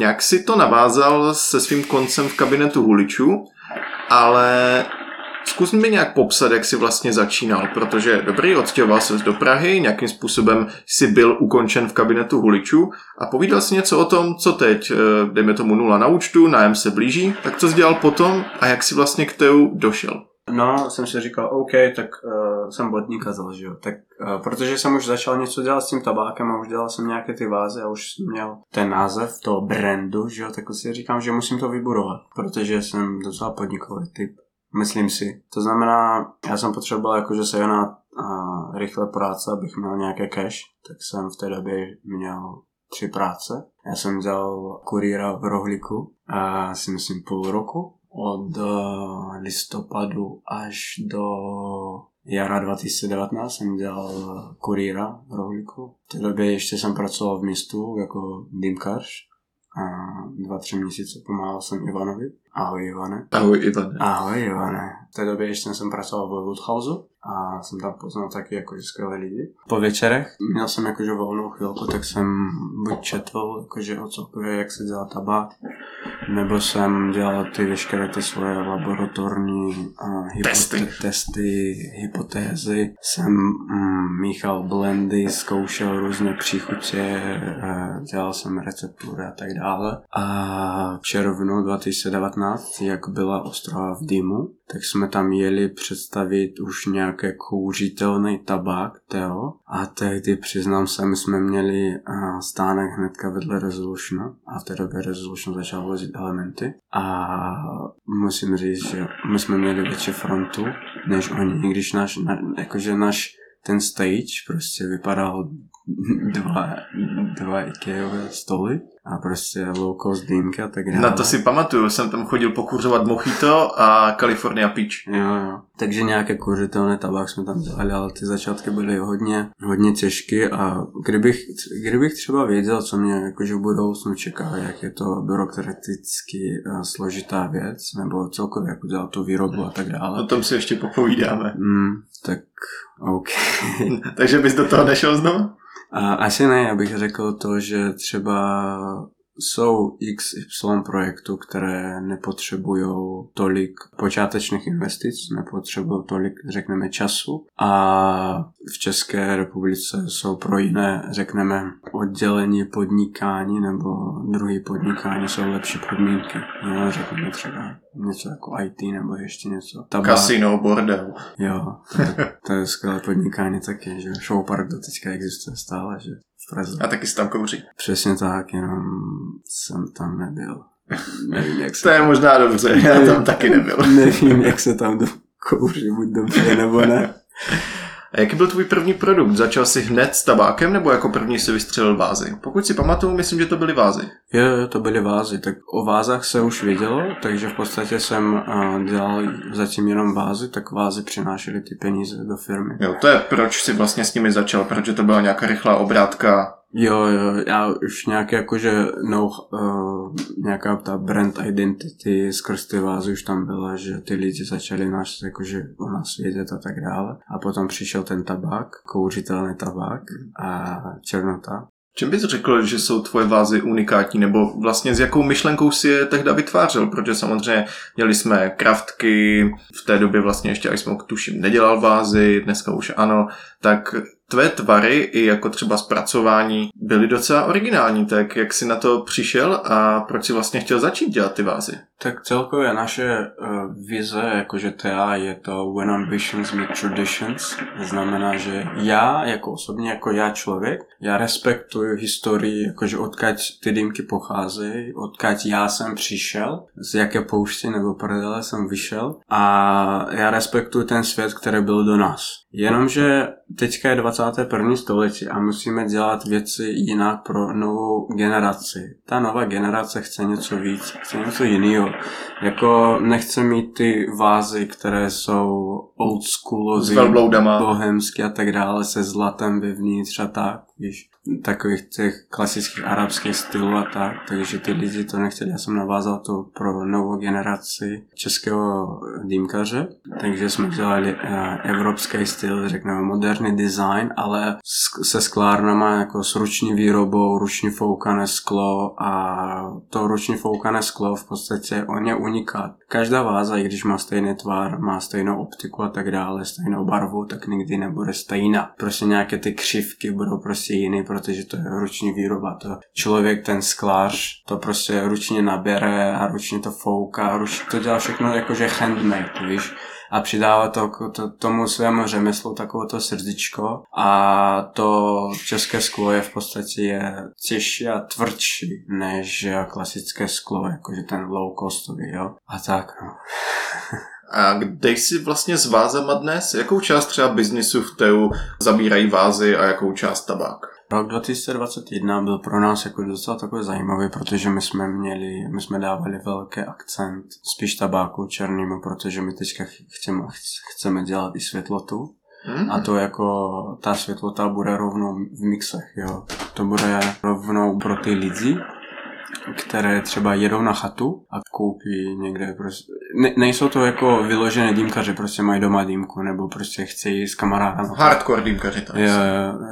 Jak si to navázal se svým koncem v kabinetu huličů ale Zkus mi nějak popsat, jak jsi vlastně začínal, protože dobrý, odstěhoval se do Prahy, nějakým způsobem si byl ukončen v kabinetu huličů a povídal si něco o tom, co teď, eh, dejme tomu nula na účtu, nájem se blíží, tak co jsi dělal potom a jak jsi vlastně k TEU došel? No, jsem si říkal, OK, tak uh, jsem botníka založil. Tak, uh, protože jsem už začal něco dělat s tím tabákem a už dělal jsem nějaké ty vázy a už jsem měl ten název toho brandu, že jo, tak si říkám, že musím to vybudovat, protože jsem docela podnikový typ. Myslím si. To znamená, já jsem potřeboval jakože se na uh, rychle práce, abych měl nějaké cash, tak jsem v té době měl tři práce. Já jsem dělal kurýra v rohlíku a si myslím půl roku od eh, listopadu až do jara 2019 jsem dělal kurýra v rohlíku. V té době ještě jsem pracoval v městu jako dýmkař a dva, tři měsíce pomáhal jsem Ivanovi. Ahoj Ivane. Ahoj Ivane. Ahoj Ivane. V té době ještě jsem pracoval v Woodhouse a jsem tam poznal taky jakože skvělé lidi. Po večerech měl jsem jakože volnou chvilku, tak jsem buď četl jakože o celkově, jak se dělá tabák, nebo jsem dělal ty veškeré ty svoje laboratorní uh, hypote- testy. testy, hypotézy. Jsem mm, míchal blendy, zkoušel různé příchutě, uh, dělal jsem receptury a tak dále. A v červnu 2019, jak byla Ostrava v dýmu, tak jsme tam jeli představit už nějaké kouřitelný tabák, Teo. A tehdy, přiznám se, my jsme měli stánek hnedka vedle Resolution a v té době Resolution začal vozit elementy. A musím říct, že my jsme měli větší frontu než oni, když náš, jakože náš ten stage prostě vypadal dva, dva Ikeové stoly a prostě low cost dýmky a tak dále. Na to si pamatuju, jsem tam chodil pokuřovat mojito a California Peach. Jo, jo. Takže nějaké kuřitelné tabák jsme tam dělali, ale ty začátky byly hodně, hodně těžké a kdybych, kdybych třeba věděl, co mě jakože v budoucnu čeká, jak je to byrokraticky eh, složitá věc, nebo celkově jak udělat tu výrobu a tak dále. O tom si ještě popovídáme. Mm, tak OK. Takže bys do toho nešel znovu? Asi ne, já bych řekl to, že třeba jsou XY projektů, které nepotřebují tolik počátečných investic, nepotřebují tolik, řekneme, času a v České republice jsou pro jiné, řekneme, oddělení podnikání nebo druhý podnikání jsou lepší podmínky. No, řekneme třeba něco jako IT nebo ještě něco. Tabák. Kasino, bordel. Jo, to, to je skvělé podnikání taky, že Showpark do teďka existuje stále, že Praze. A taky se tam kouří. Přesně tak, jenom jsem tam nebyl. Nevím, jak se... To je možná dobře, já tam taky nebyl. Nevím, jak se tam do kouří, buď dobře nebo ne. A jaký byl tvůj první produkt? Začal jsi hned s tabákem nebo jako první si vystřelil vázy? Pokud si pamatuju, myslím, že to byly vázy. Jo, to byly vázy. Tak o vázách se už vědělo, takže v podstatě jsem dělal zatím jenom vázy, tak vázy přinášely ty peníze do firmy. Jo, to je proč si vlastně s nimi začal, protože to byla nějaká rychlá obrátka Jo, jo, já už nějaké jakože no, uh, nějaká ta brand identity skrz ty vázy už tam byla, že ty lidi začali nás jakože o nás vědět a tak dále. A potom přišel ten tabák, kouřitelný tabák a černota. Čím bys řekl, že jsou tvoje vázy unikátní, nebo vlastně s jakou myšlenkou si je tehda vytvářel? Protože samozřejmě měli jsme kraftky, v té době vlastně ještě jsme tuším nedělal vázy, dneska už ano, tak tvé tvary i jako třeba zpracování byly docela originální, tak jak jsi na to přišel a proč si vlastně chtěl začít dělat ty vázy? Tak celkově naše uh, vize, jakože TA, je to When Ambitions Meet Traditions. Znamená, že já, jako osobně, jako já člověk, já respektuju historii, jakože odkud ty dýmky pocházejí, odkud já jsem přišel, z jaké pouště nebo prdele jsem vyšel a já respektuju ten svět, který byl do nás. Jenomže teďka je 21. století a musíme dělat věci jinak pro novou generaci. Ta nová generace chce něco víc, chce něco jiného. Jako nechce mít ty vázy, které jsou old schoolový, bohemský a tak dále, se zlatem vevnitř a tak, víš takových těch klasických arabských stylů a tak, takže ty lidi to nechtěli. Já jsem navázal to pro novou generaci českého dýmkaře, takže jsme dělali uh, evropský styl, řekněme moderní design, ale se sklárnama jako s ruční výrobou, ručně foukané sklo a to ručně foukané sklo v podstatě on je unikát. Každá váza, i když má stejný tvar, má stejnou optiku a tak dále, stejnou barvu, tak nikdy nebude stejná. Prostě nějaké ty křivky budou prostě jiný, protože to je ruční výroba. To člověk, ten sklář, to prostě ručně nabere a ručně to fouká, ručně to dělá všechno jakože handmade, víš a přidává to to, tomu svému řemeslu takovou to srdíčko a to české sklo je v podstatě je těžší a tvrdší než klasické sklo, jakože ten low costový, jo. A tak, no. A kde jsi vlastně s vázama dnes? Jakou část třeba biznisu v TEU zabírají vázy a jakou část tabák? Rok 2021 byl pro nás jako docela takový zajímavý, protože my jsme měli, my jsme dávali velký akcent spíš tabáku černýmu, protože my teďka chceme, chceme dělat i světlotu. Hmm. A to jako ta světlota bude rovnou v mixech, jo. To bude rovnou pro ty lidi, které třeba jedou na chatu a koupí někde prostě, ne, nejsou to jako vyložené dýmkaři, prostě mají doma dýmku, nebo prostě chtějí s kamarádem. Hardcore dýmkaři to je.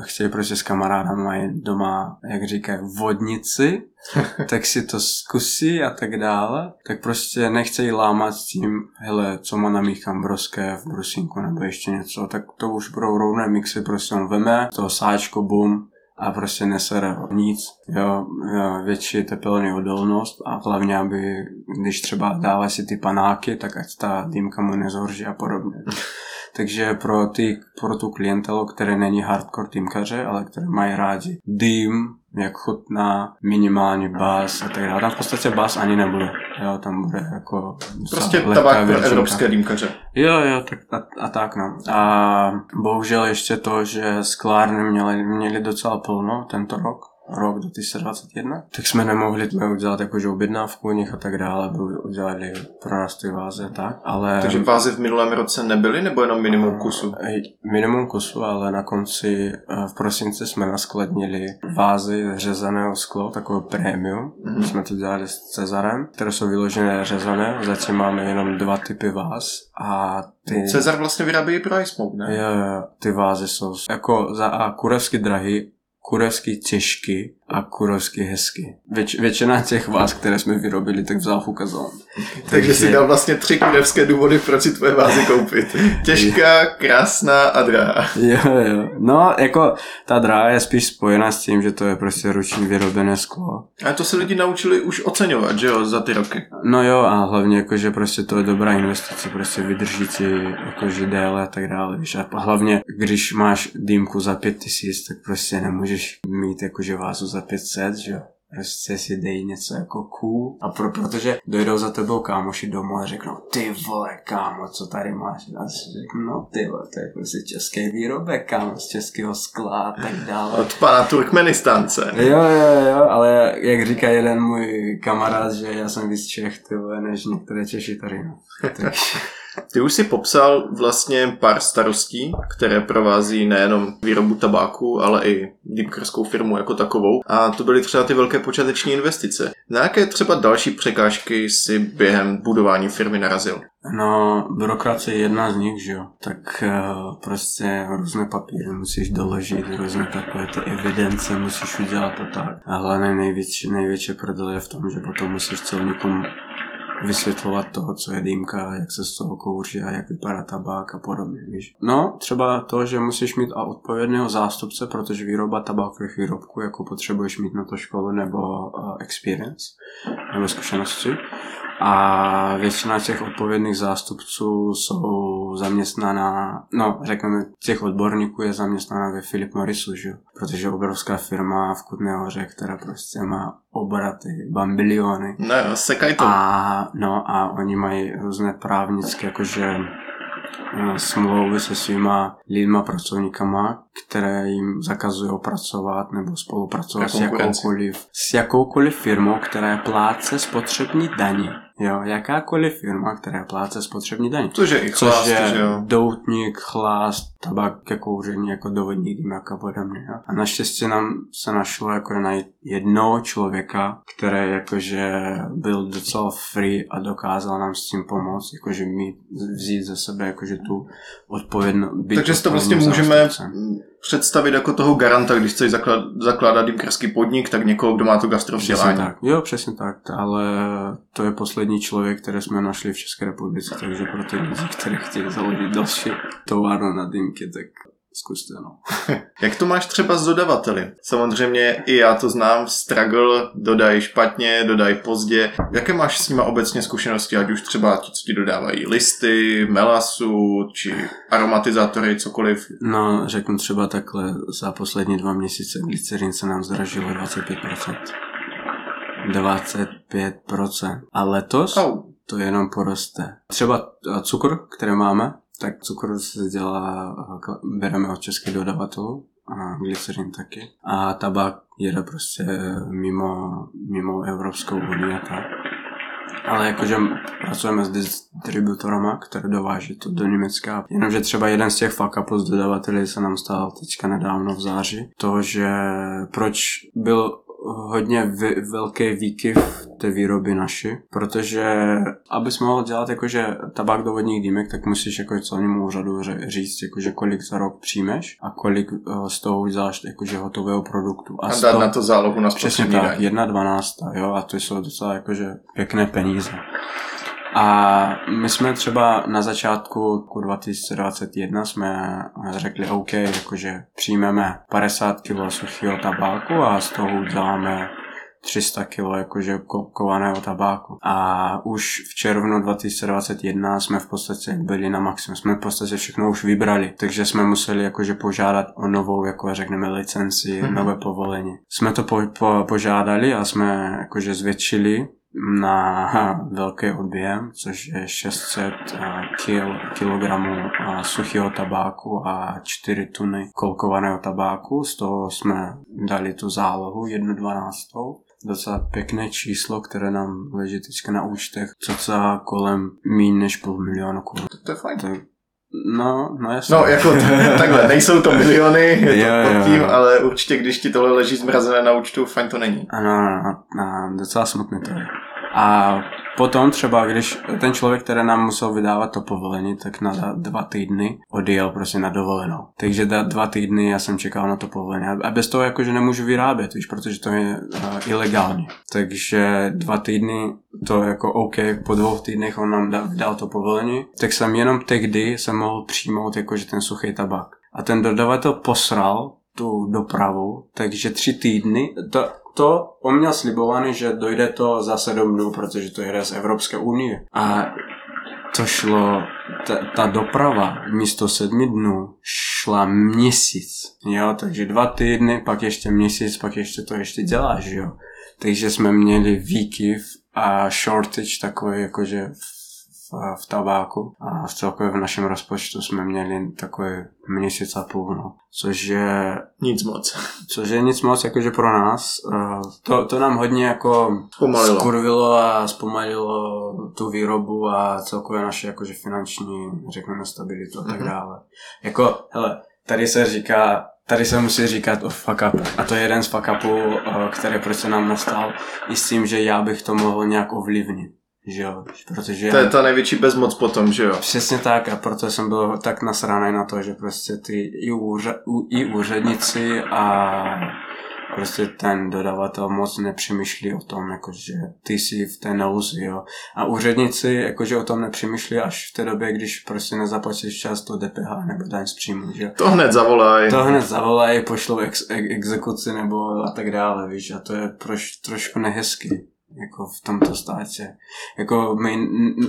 Chtějí prostě s kamarádem, mají doma, jak říkají, vodnici, tak si to zkusí a tak dále, tak prostě nechcejí lámat s tím, hele, co má namíchám broské v brusinku nebo ještě něco, tak to už budou rovné mixy, prostě on veme, to sáčko, bum, a prostě nesere nic, jo, větší tepelní odolnost a hlavně, aby když třeba dává si ty panáky, tak ať ta dýmka mu nezhorží a podobně. Takže pro, ty, pro tu klientelu, které není hardcore dýmkaře, ale které mají rádi dým, jak chutná, minimální bas a tak dále. Tam v podstatě bas ani nebude. Jo, tam bude jako Prostě tabák pro evropské dýmkaře. Jo, jo, tak a, a, tak no. A bohužel ještě to, že sklárny měly, měly docela plno tento rok rok 2021, tak jsme nemohli udělat jakože objednávku u nich a tak dále, udělali pro nás ty váze tak, ale... Takže vázy v minulém roce nebyly, nebo jenom minimum kusu? Minimum kusu, ale na konci eh, v prosinci jsme naskladnili vázy řezaného sklo, takové premium. Mm-hmm. Jsme to dělali s Cezarem, které jsou vyložené řezané, zatím máme jenom dva typy váz a ty... Cezar vlastně vyrábí pro Ice Smoke, ne? Jo, ty vázy jsou jako za A kurevsky drahý kurevsky těžký a kurovsky hezky. Věč, většina těch vás, které jsme vyrobili, tak vzal Fukazon. Takže, Takže si dal vlastně tři kurevské důvody, proč si tvoje vázy koupit. Těžká, krásná a drahá. Jo, jo. No, jako ta drahá je spíš spojená s tím, že to je prostě ručně vyrobené sklo. A to se lidi naučili už oceňovat, že jo, za ty roky. No jo, a hlavně jako, že prostě to je dobrá investice, prostě vydrží ti jakože déle a tak dále, víš. A hlavně, když máš dýmku za pět tisíc, tak prostě nemůžeš mít jakože vázu za 500, že jo prostě si dej něco jako cool. A pro, protože dojdou za tebou kámoši domů a řeknou, ty vole, kámo, co tady máš? A si řeknu, no ty vole, to je prostě český výrobek, kámo, z českého skla a tak dále. Od pana Turkmenistánce. Jo, jo, jo, ale jak říká jeden můj kamarád, že já jsem víc Čech, ty vole, než některé Češi tady, no. Ty už si popsal vlastně pár starostí, které provází nejenom výrobu tabáku, ale i dýmkarskou firmu jako takovou. A to byly třeba ty velké počáteční investice. Na jaké třeba další překážky si během budování firmy narazil? No, byrokracie je jedna z nich, že jo. Tak uh, prostě různé papíry musíš doložit, různé takové ty evidence musíš udělat a tak. A hlavně největší, největší prdel je v tom, že potom musíš celníkům vysvětlovat toho, co je dýmka, jak se z toho kouří a jak vypadá tabák a podobně, víš. No, třeba to, že musíš mít a odpovědného zástupce, protože výroba tabákových výrobků, jako potřebuješ mít na to školu nebo uh, experience, nebo zkušenosti. A většina těch odpovědných zástupců jsou zaměstnaná, no řekněme, těch odborníků je zaměstnaná ve Philip Morrisu, že? protože obrovská firma v Kutné hoře, která prostě má obraty, bambiliony. No jo, sekaj to. A, no a oni mají různé právnické, jakože eh, smlouvy se svýma lidma, pracovníkama, které jim zakazují pracovat nebo spolupracovat s jakoukoliv, s jakoukoliv firmou, která je pláce spotřební daně. Jo, jakákoliv firma, která pláce spotřební daň. Což je i chlást, Což je že jo. doutník, chlást, tabak ke kouření, jako dovodní dýmek a podobně. Jo. A naštěstí nám se našlo jako najít jednoho člověka, který jakože byl docela free a dokázal nám s tím pomoct, jakože mít, vzít ze sebe jakože tu odpovědnost. Takže si to vlastně můžeme představit jako toho garanta, když chceš zaklad, zakládat dýmkarský podnik, tak někoho, kdo má to gastrovzdělání. tak. Jo, přesně tak, ale to je poslední člověk, který jsme našli v České republice, takže pro ty lidi, kteří chtějí založit další továrnu na dýmky, tak zkuste, no. Jak to máš třeba s dodavateli? Samozřejmě i já to znám, struggle, dodají špatně, dodají pozdě. Jaké máš s nima obecně zkušenosti, ať už třeba ti, co ti dodávají listy, melasu, či aromatizátory, cokoliv? No, řeknu třeba takhle, za poslední dva měsíce glycerin se nám zdražilo 25%. 25%. A letos Au. to jenom poroste. Třeba cukr, který máme, tak cukr se dělá, bereme od českých dodavatelů, a glycerin taky. A tabák jede prostě mimo, mimo Evropskou unii a tak. Ale jakože pracujeme s distributorama, které dováží to do Německa. Jenomže třeba jeden z těch fuck z dodavatelů se nám stal teďka nedávno v září. To, že proč byl hodně v, velký výkyv té výroby naši, protože abys mohl dělat jakože tabák do vodních dýmek, tak musíš jako celnímu úřadu říct, jakože kolik za rok přijmeš a kolik uh, z toho uděláš jakože hotového produktu. A, a dát na to zálohu na Přesně tak, jedna dvanácta, jo, a to jsou docela jakože pěkné peníze. A my jsme třeba na začátku roku 2021 jsme řekli OK, jakože přijmeme 50 kg suchého tabáku a z toho uděláme 300 kg jakože kovaného tabáku. A už v červnu 2021 jsme v podstatě byli na maximum. Jsme v podstatě všechno už vybrali, takže jsme museli jakože požádat o novou, jako řekneme, licenci, mm-hmm. nové povolení. Jsme to po, po, požádali a jsme jakože zvětšili na velký objem, což je 600 kil, kilogramů suchého tabáku a 4 tuny kolkovaného tabáku. Z toho jsme dali tu zálohu, jednu dvanáctou. Docela pěkné číslo, které nám leží teďka na účtech, co kolem méně než půl milionu korun. To je fajn. To, No, no jasně. No, jako t- takhle, nejsou to miliony, je to jo, pod tím, jo. ale určitě, když ti tohle leží zmrazené na účtu, fajn to není. Ano, ano, ano docela smutné to je. A potom třeba, když ten člověk, který nám musel vydávat to povolení, tak na dva týdny odjel prostě na dovolenou. Takže da, dva týdny já jsem čekal na to povolení. A bez toho jakože nemůžu vyrábět, víš, protože to je uh, ilegální. Takže dva týdny to jako OK, po dvou týdnech on nám dal, dal to povolení, tak jsem jenom tehdy jsem mohl přijmout jakože ten suchý tabák. A ten dodavatel posral tu dopravu, takže tři týdny, to, to on měl slibovaný, že dojde to za sedm dnů, protože to jde z Evropské unie. A to šlo, ta, ta doprava místo sedmi dnů šla měsíc, jo, takže dva týdny, pak ještě měsíc, pak ještě to ještě děláš, jo. Takže jsme měli výkyv a shortage takový jakože v tabáku a v celkově v našem rozpočtu jsme měli takový měsíc a půl, no. Což je... Nic moc. Což je nic moc, jakože pro nás. To, to nám hodně jako Zpomalilo. skurvilo a zpomalilo tu výrobu a celkově naše jakože finanční, řekněme, stabilitu a tak mhm. dále. Mm-hmm. Jako, hele, tady se říká, tady se musí říkat o fuck up. A to je jeden z fuck upů, který prostě nám nastal i s tím, že já bych to mohl nějak ovlivnit že jo, protože... To je ta největší bezmoc potom, že jo? Přesně tak a proto jsem byl tak nasraný na to, že prostě ty i, úřa, i úředníci a prostě ten dodavatel moc nepřemýšlí o tom, jakože ty jsi v té nouzi, jo. A úředníci jakože o tom nepřemýšlí až v té době, když prostě nezaplatíš čas to DPH nebo daň z příjmu, že To hned zavolají. To hned zavolají, pošlou ex, ex, exekuci nebo a tak dále, víš, a to je proš, trošku nehezký jako v tomto státě. Jako, my,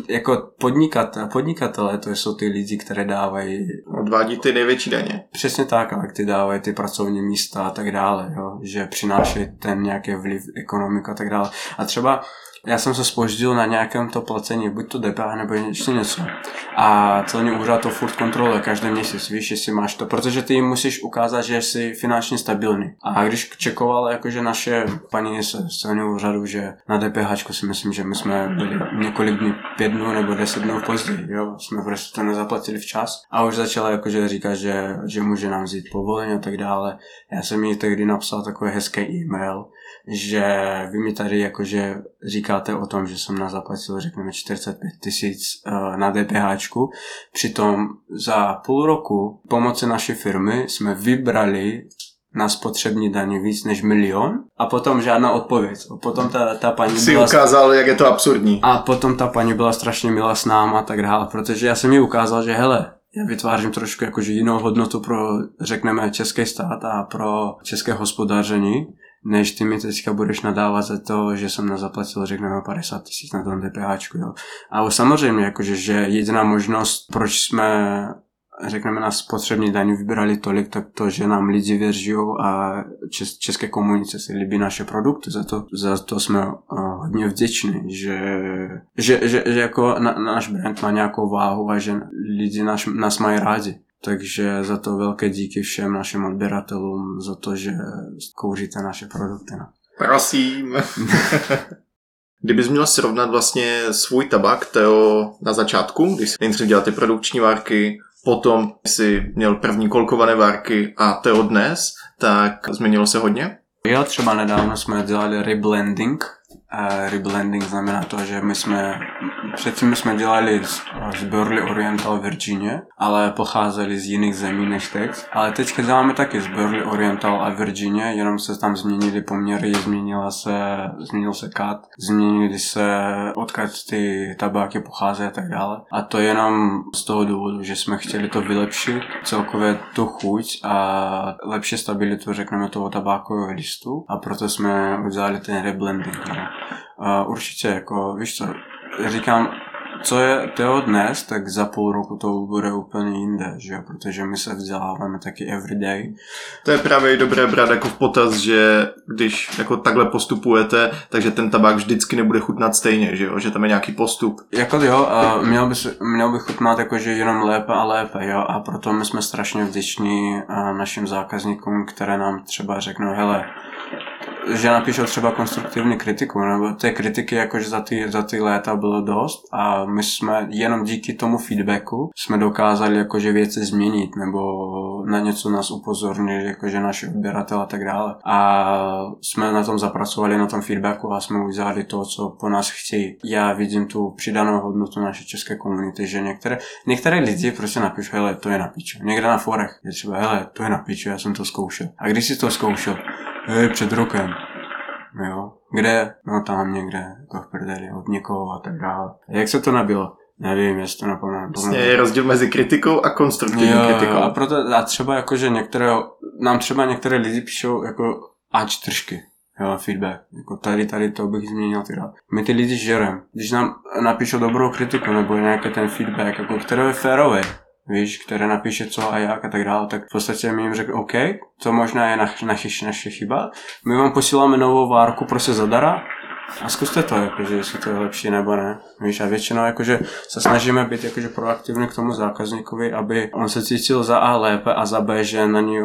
jako podnikatel, podnikatelé, to jsou ty lidi, které dávají... Odvádí ty největší daně. Přesně tak, ale ty dávají ty pracovní místa a tak dále, jo? že přinášejí ten nějaký vliv ekonomika a tak dále. A třeba já jsem se spoždil na nějakém to placení, buď to DPH nebo ještě něco. A celní úřad to furt kontroluje každý měsíc, víš, jestli máš to, protože ty jim musíš ukázat, že jsi finančně stabilní. A když čekoval jakože naše paní z celního úřadu, že na DPH si myslím, že my jsme byli několik dní, pět dnů nebo deset dnů později, jo, jsme prostě to nezaplatili včas. A už začala jakože říkat, že, že může nám vzít povolení a tak dále. Já jsem jí tehdy napsal takový hezký e-mail, že vy mi tady jakože říkáte o tom, že jsem na zaplatil řekněme 45 tisíc uh, na DPH. Přitom za půl roku pomoci naší firmy jsme vybrali na spotřební daně víc než milion a potom žádná odpověď. A potom ta, ta paní si byla... ukázal, jak je to absurdní. A potom ta paní byla strašně milá s náma a tak dále, protože já jsem jí ukázal, že hele, já vytvářím trošku jakože jinou hodnotu pro, řekneme, český stát a pro české hospodaření než ty mi teďka budeš nadávat za to, že jsem nezaplatil, řekněme, 50 tisíc na tom DPH. Jo. Ale samozřejmě, jakože, že jediná možnost, proč jsme řekneme na spotřební daň vybrali tolik, tak to, že nám lidi věří a čes, české komunice si líbí naše produkty, za to, za to jsme uh, hodně vděční, že, že, že, že jako na, náš brand má nějakou váhu a že lidi nás, nás mají rádi. Takže za to velké díky všem našim odběratelům za to, že kouříte naše produkty. No. Prosím. Kdybys měl srovnat vlastně svůj tabak, Teo, na začátku, když jsi nejdřív dělal ty produkční várky, potom jsi měl první kolkované várky a Teo dnes, tak změnilo se hodně? Jo, třeba nedávno jsme dělali reblending, a reblending znamená to, že my jsme, předtím jsme dělali z, z Burley Oriental Virginia, ale pocházeli z jiných zemí než Tex. Ale teďka děláme taky z Burley Oriental a Virginia, jenom se tam změnily poměry, změnila se, změnil se kat, změnili se odkud ty tabáky pocházejí a tak dále. A to jenom z toho důvodu, že jsme chtěli to vylepšit, celkově tu chuť a lepší stabilitu, řekneme, toho tabákového listu a proto jsme udělali ten reblending. A určitě, jako, víš co, říkám, co je Teo dnes, tak za půl roku to bude úplně jinde, že protože my se vzděláváme taky everyday. To je právě dobré brát jako v potaz, že když jako takhle postupujete, takže ten tabák vždycky nebude chutnat stejně, že jo, že tam je nějaký postup. Jako jo, a měl by, měl by chutnat jakože jenom lépe a lépe, jo, a proto my jsme strašně vděční našim zákazníkům, které nám třeba řeknou, hele, že napíšou třeba konstruktivní kritiku, nebo té kritiky jakože za ty, za ty léta bylo dost a my jsme jenom díky tomu feedbacku jsme dokázali jakože věci změnit, nebo na něco nás upozornili, jakože naši odběratel a tak dále. A jsme na tom zapracovali, na tom feedbacku a jsme udělali to, co po nás chtějí. Já vidím tu přidanou hodnotu naší české komunity, že některé, některé lidi prostě napíšou, hele, to je na piču. Někde na forech je třeba, hele, to je na piču, já jsem to zkoušel. A když jsi to zkoušel? Hej, před rokem. Jo. Kde? No tam někde, jako v prdeli, od někoho a tak dále. Jak se to nabilo? Nevím, jestli to napomenu. Vlastně je rozdíl mezi kritikou a konstruktivní jo, kritikou. Jo, a, proto, a třeba jako, že některé, nám třeba některé lidi píšou jako A4, jo, feedback. Jako tady, tady to bych změnil teda. My ty lidi žerem. Když nám napíšou dobrou kritiku nebo nějaký ten feedback, jako, který je férový, víš, které napíše co a jak a tak dále, tak v podstatě my jim řekl, OK, to možná je naše, naše chyba, my vám posíláme novou várku prostě zadara a zkuste to, jakože, jestli to je lepší nebo ne. Víš, a většinou jakože se snažíme být jakože proaktivní k tomu zákazníkovi, aby on se cítil za A lépe a za B, že na ní,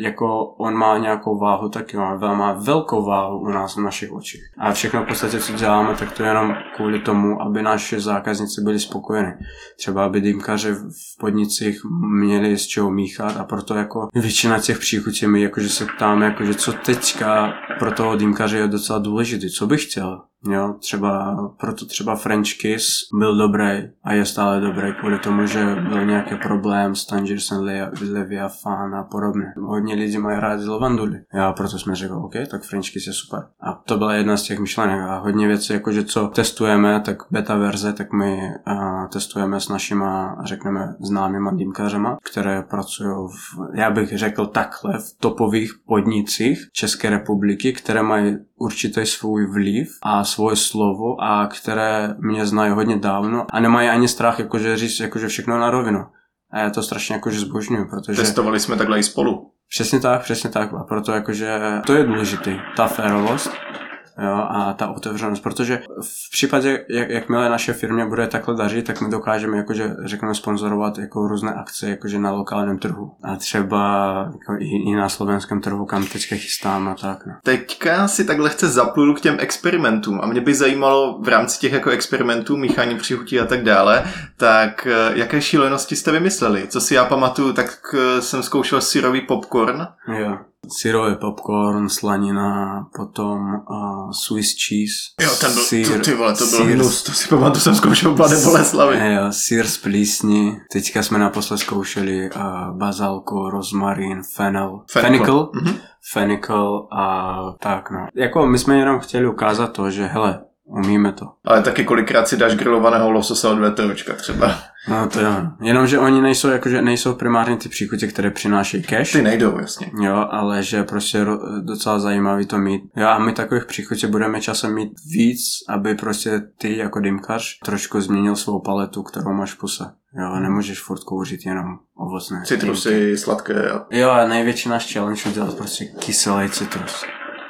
jako on má nějakou váhu, tak jo, má velkou váhu u nás v našich očích. A všechno v podstatě, co děláme, tak to je jenom kvůli tomu, aby naši zákazníci byli spokojeni. Třeba aby dýmkaři v podnicích měli z čeho míchat a proto jako většina těch příchutí my jakože se ptáme, jakože co teďka pro toho dýmkaře je docela důležité, co bych chtěl 그래서 Jo, třeba, proto třeba French Kiss byl dobrý a je stále dobrý kvůli tomu, že byl nějaký problém s Tangiers and Leviathan a podobně. Hodně lidí mají rádi lavanduli. Já proto jsme řekli, OK, tak French Kiss je super. A to byla jedna z těch myšlenek a hodně věcí, jakože co testujeme, tak beta verze, tak my a, testujeme s našima, řekneme, známýma dýmkařema, které pracují v, já bych řekl takhle, v topových podnicích České republiky, které mají určitý svůj vliv a svoje slovo a které mě znají hodně dávno a nemají ani strach jakože říct jakože všechno na rovinu. A já to strašně jakože zbožňuju, protože... Testovali jsme takhle i spolu. Přesně tak, přesně tak. A proto jakože to je důležitý, ta férovost jo, a ta otevřenost, protože v případě, jak, jakmile naše firmě bude takhle dařit, tak my dokážeme, jakože řekněme, sponzorovat jako různé akce, jakože na lokálním trhu a třeba jako i, i na slovenském trhu, kam teďka chystám a tak. No. Teďka si tak lehce zaplulu k těm experimentům a mě by zajímalo v rámci těch jako experimentů, míchání příchutí a tak dále, tak eh, jaké šílenosti jste vymysleli? Co si já pamatuju, tak eh, jsem zkoušel syrový popcorn. Jo syrový popcorn, slanina, potom uh, Swiss cheese. Jo, ten byl, sír, to, ty vole, to byl hnus, to si pamatuju, jsem zkoušel v Mladé Boleslavi. Jo, sír z plísni, teďka jsme naposled zkoušeli uh, bazalku, rozmarín, fennel, fenical, mm-hmm. fenical a tak no. Jako my jsme jenom chtěli ukázat to, že hele, umíme to. Ale taky kolikrát si dáš grilovaného lososa od VTOčka třeba. No to jo. Jenomže oni nejsou, jakože nejsou primárně ty příchutě, které přinášejí cash. Ty nejdou, jasně. Jo, ale že prostě docela zajímavý to mít. Jo, a my takových příchutě budeme časem mít víc, aby prostě ty jako dýmkař trošku změnil svou paletu, kterou máš v puse. Jo, nemůžeš furt kouřit jenom ovocné. Citrusy, sladké. A... Jo, a největší náš challenge udělat prostě kyselý citrus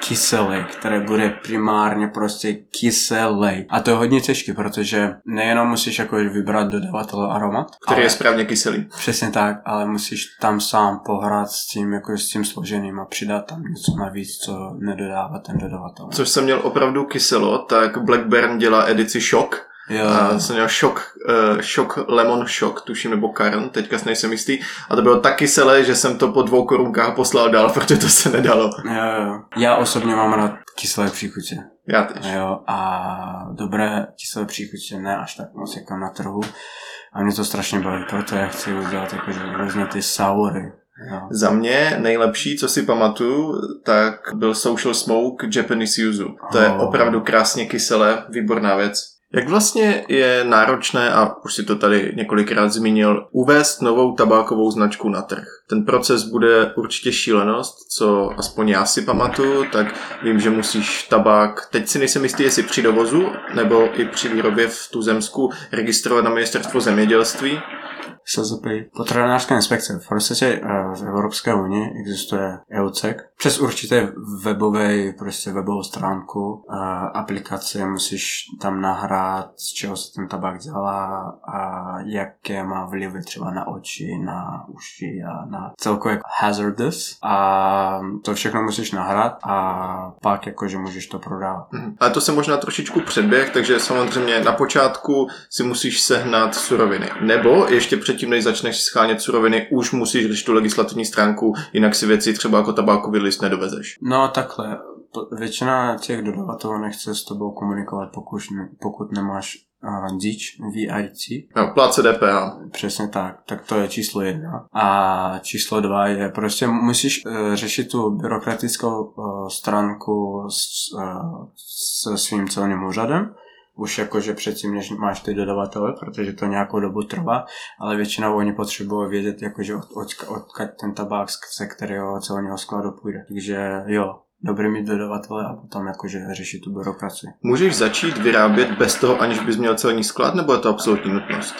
kyselý, které bude primárně prostě kyselý. A to je hodně těžké, protože nejenom musíš jako vybrat dodavatel aromat, který ale, je správně kyselý. Přesně tak, ale musíš tam sám pohrát s tím, jako s tím složením a přidat tam něco navíc, co nedodává ten dodavatel. Což jsem měl opravdu kyselo, tak Blackburn dělá edici Shock, Jo. A jsem měl šok, uh, šok lemon šok, tuším, nebo karn, teďka nejsem jistý. A to bylo tak kyselé, že jsem to po dvou korunkách poslal dál, protože to se nedalo. Jo, jo. Já osobně mám rád kyselé příchutě. Já teď. Jo, a dobré kyselé příchutě ne až tak moc jako na trhu. A mě to strašně baví, proto já chci udělat jakože různě ty saury. Jo. Za mě nejlepší, co si pamatuju, tak byl Social Smoke Japanese Yuzu. To je opravdu krásně kyselé, výborná věc. Jak vlastně je náročné, a už si to tady několikrát zmínil, uvést novou tabákovou značku na trh? Ten proces bude určitě šílenost, co aspoň já si pamatuju, tak vím, že musíš tabák, teď si nejsem jistý, jestli při dovozu nebo i při výrobě v Tuzemsku registrovat na ministerstvo zemědělství. SZP. Potravinářská inspekce. V podstatě v Evropské unii existuje EUCEC. Přes určité webové, prostě webovou stránku aplikace musíš tam nahrát, z čeho se ten tabák dělá a jaké má vlivy třeba na oči, na uši a na celkově hazardous a to všechno musíš nahrát a pak jakože můžeš to prodávat. Hmm. Ale to se možná trošičku předběh, takže samozřejmě na počátku si musíš sehnat suroviny. Nebo ještě předtím, než začneš schánět suroviny, už musíš řešit tu legislativní stránku, jinak si věci třeba jako tabákový list nedovezeš. No takhle, většina těch dodavatelů nechce s tebou komunikovat, pokud, ne, pokud nemáš uh, DIČ, VIC. No, pláce DPH. Přesně tak, tak to je číslo jedna. A číslo dva je prostě musíš uh, řešit tu byrokratickou uh, stránku s, uh, se svým celým úřadem, už jakože předtím, než máš ty dodavatele, protože to nějakou dobu trvá, ale většinou oni potřebují vědět, jakože od, od, odkud ten tabák, ze kterého celého skladu půjde. Takže jo, dobrý mít dodavatele a potom jakože řešit tu byrokracii. Můžeš začít vyrábět bez toho, aniž bys měl celní sklad, nebo je to absolutní nutnost?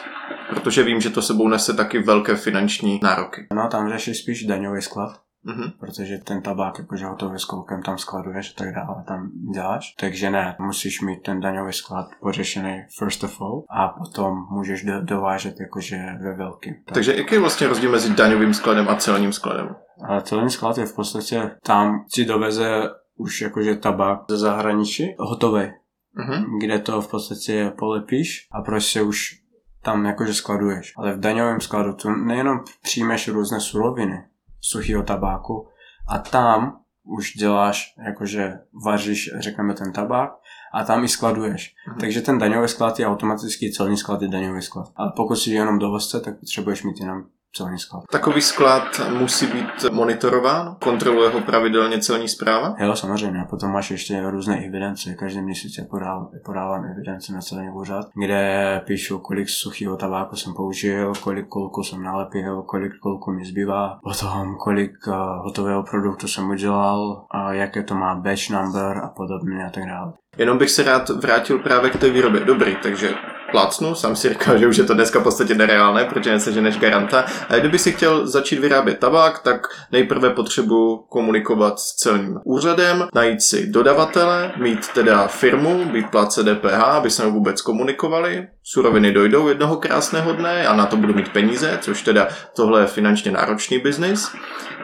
Protože vím, že to sebou nese taky velké finanční nároky. No, tam řešíš spíš daňový sklad, Mm-hmm. Protože ten tabák, jakože hotový s kolkem tam skladuješ a tak dále, tam děláš. Takže ne, musíš mít ten daňový sklad pořešený first of all a potom můžeš do, dovážet jakože ve velkým. Tak. Takže jaký je vlastně rozdíl mezi daňovým skladem a celním skladem? Ale celní sklad je v podstatě tam ti doveze už jakože tabák ze zahraničí hotový, mm-hmm. kde to v podstatě polepíš a prostě už tam jakože skladuješ. Ale v daňovém skladu tu nejenom přijmeš různé suroviny, suchého tabáku a tam už děláš, jakože vaříš, řekneme, ten tabák a tam i skladuješ. Mm-hmm. Takže ten daňový sklad je automaticky celní sklad je daňový sklad. Ale pokud si jenom dovozce, tak potřebuješ mít jenom celní sklad. Takový sklad musí být monitorován? Kontroluje ho pravidelně celní zpráva? Jo, samozřejmě. Potom máš ještě různé evidence. Každý měsíc je podávám, podávám evidence na celní úřad, kde píšu, kolik suchého tabáku jsem použil, kolik kolku jsem nalepil, kolik kolku mi zbývá, potom kolik uh, hotového produktu jsem udělal, a jaké to má batch number a podobně a tak dále. Jenom bych se rád vrátil právě k té výrobě. Dobrý, takže plácnu, sám si říkal, že už je to dneska v podstatě nereálné, protože neseženeš garanta. A kdyby si chtěl začít vyrábět tabák, tak nejprve potřebuji komunikovat s celním úřadem, najít si dodavatele, mít teda firmu, být plátce DPH, aby jsme vůbec komunikovali. Suroviny dojdou jednoho krásného dne a na to budu mít peníze, což teda tohle je finančně náročný biznis.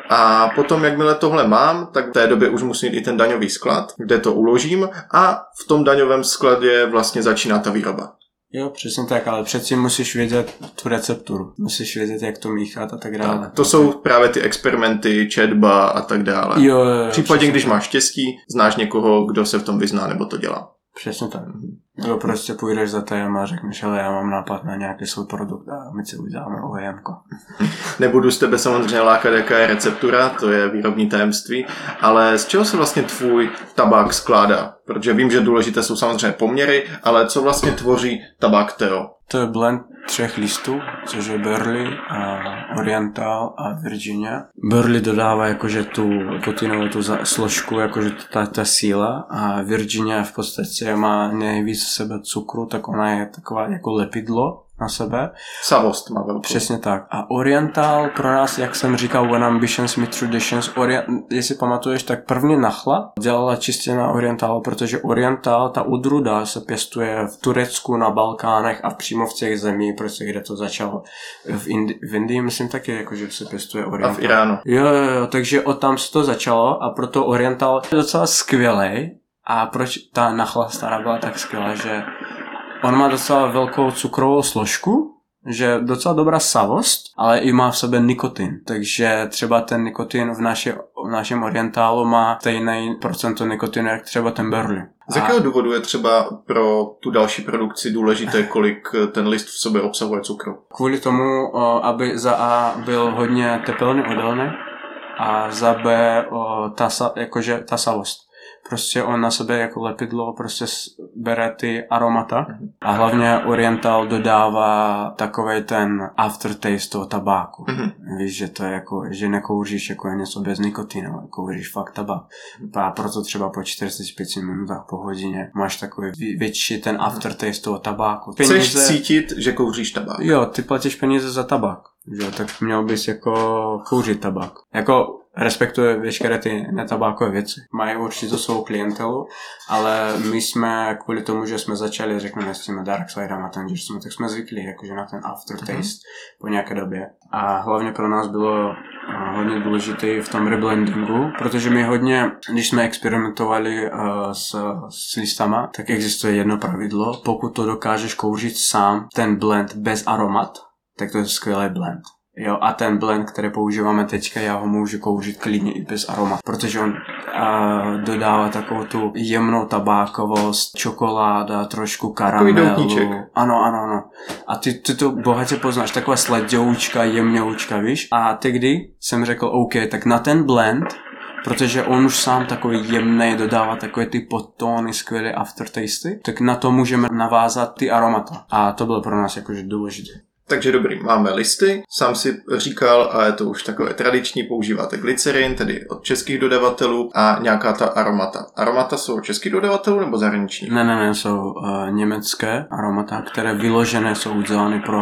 A potom, jakmile tohle mám, tak v té době už musím mít i ten daňový sklad, kde to uložím a v tom daňovém skladě vlastně začíná ta výroba. Jo, přesně tak, ale přeci musíš vědět tu recepturu. Musíš vědět, jak to míchat a tak dále. To jsou právě ty experimenty, četba a tak dále. Jo, jo, jo, v případě, když máš štěstí, znáš někoho, kdo se v tom vyzná nebo to dělá. Přesně tak. Nebo prostě půjdeš za tajem a řekneš, ale já mám nápad na nějaký svůj produkt a my si uděláme OEM. Nebudu z tebe samozřejmě lákat, jaká je receptura, to je výrobní tajemství, ale z čeho se vlastně tvůj tabák skládá? Protože vím, že důležité jsou samozřejmě poměry, ale co vlastně tvoří tabák Teo? To je blend třech listů, což je Burley, a Oriental a Virginia. Burley dodává jakože tu kotinovou tu složku, jakože ta, ta síla a Virginia v podstatě má nejvíc v sebe cukru, tak ona je taková jako lepidlo, na sebe. Savost má velkou. Přesně tak. A Oriental pro nás, jak jsem říkal, When Ambitions Meet Traditions, Orient, jestli pamatuješ, tak první nachla dělala čistě na Oriental, protože Oriental, ta udruda se pěstuje v Turecku, na Balkánech a přímo v těch zemích, prostě kde to začalo. V, Indi- v Indii myslím taky, jako, že se pěstuje Oriental. A v Iránu. Jo, jo, jo, takže od tam se to začalo a proto Oriental je docela skvělý. A proč ta nachla stará byla tak skvělá, že On má docela velkou cukrovou složku, že docela dobrá savost, ale i má v sobě nikotin. Takže třeba ten nikotin v, naše, v našem orientálu má stejný procento nikotinu, jak třeba ten Burley. Z jakého důvodu je třeba pro tu další produkci důležité, kolik ten list v sobě obsahuje cukru? Kvůli tomu, aby za A byl hodně tepelný odolný a za B ta, jakože ta savost prostě on na sebe jako lepidlo prostě bere ty aromata A hlavně Oriental dodává takový ten aftertaste toho tabáku. Mhm. Víš, že to je jako, že nekouříš jako něco bez nikotinu, ale kouříš fakt tabák. A proto třeba po 45 minutách po hodině máš takový vě- větší ten aftertaste toho tabáku. Chceš cítit, že kouříš tabák. Jo, ty platíš peníze za tabák, že jo, tak měl bys jako kouřit tabák. Jako respektuje veškeré ty netabákové věci. Mají určitě svou klientelu, ale my jsme kvůli tomu, že jsme začali, řekněme, s těmi dark sidem a ten, že jsme, tak jsme zvyklí jakože na ten aftertaste mm-hmm. po nějaké době. A hlavně pro nás bylo uh, hodně důležité v tom reblendingu, protože my hodně, když jsme experimentovali uh, s, s listama, tak existuje jedno pravidlo, pokud to dokážeš kouřit sám, ten blend bez aromat, tak to je skvělý blend. Jo, a ten blend, který používáme teďka, já ho můžu kouřit klidně i bez aromat, protože on uh, dodává takovou tu jemnou tabákovost, čokoláda, trošku karamelu. Ano, ano, ano. A ty, ty to bohatě poznáš, taková sladoučka, jemňoučka, víš? A tehdy jsem řekl, OK, tak na ten blend protože on už sám takový jemný dodává takové ty podtóny, skvělé aftertasty, tak na to můžeme navázat ty aromata. A to bylo pro nás jakože důležité. Takže dobrý, máme listy, sám si říkal, a je to už takové tradiční, používáte glycerin, tedy od českých dodavatelů a nějaká ta aromata. Aromata jsou od českých dodavatelů nebo zahraniční? Ne, ne, ne, jsou uh, německé aromata, které vyložené jsou udělány pro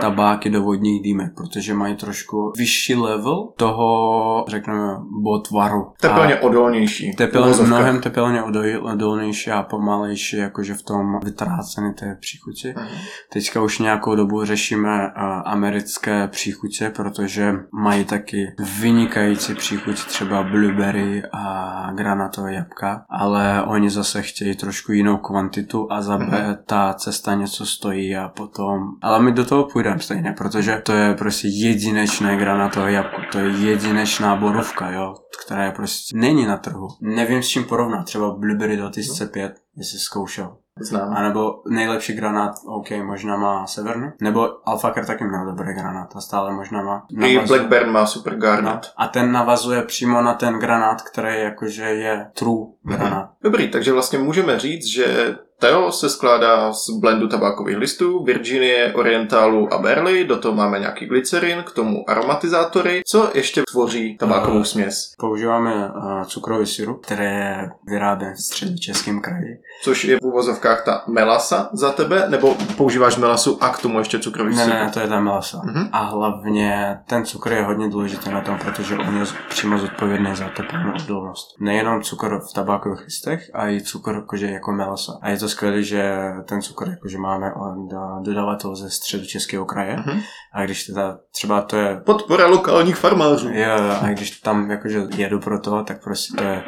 tabáky do vodních dýmek, protože mají trošku vyšší level toho, řekneme, botvaru. Tepelně odolnější. Tepelně, Uvozovka. mnohem tepelně odolnější a pomalejší, jakože v tom vytrácení té příchuti. Mhm. Teďka už nějakou dobu řešíme americké příchutě, protože mají taky vynikající příchuť, třeba blueberry a granatové jabka, ale oni zase chtějí trošku jinou kvantitu a za B ta cesta něco stojí a potom... Ale my do toho půjdeme stejně, protože to je prostě jedinečné granatové jabko, to je jedinečná borovka, jo, která je prostě není na trhu. Nevím s čím porovnat, třeba Blueberry 2005, jestli zkoušel. Znám. A nebo nejlepší granát, OK, možná má Severny. Nebo Alfaker taky měl dobrý granát a stále možná má. I Blackburn má super No. garnet. A ten navazuje přímo na ten granát, který jakože je true granát. Dobrý, takže vlastně můžeme říct, že Teo se skládá z blendu tabákových listů, Virginie, Orientalu a Berly, do toho máme nějaký glycerin, k tomu aromatizátory. Co ještě tvoří tabákovou Eh, směs? Používáme uh, cukrový sirup, který je vyráběn v středočeském kraji. Což je v úvozovkách ta melasa za tebe, nebo používáš melasu a k tomu ještě cukrový Ne, sirup? ne, to je ta melasa. Mhm. A hlavně ten cukr je hodně důležitý na tom, protože on je přímo zodpovědný za teplnou odolnost. Nejenom cukr v tabákových listech, a i cukr jakože jako melasa. A je to skvělé, že ten cukr jakože máme od eh, dodavatel ze středu českého kraje. Mhm. A když teda třeba to je Podpora lokálních farmářů. Jo, a když tam jakože jedu pro to, tak prostě to je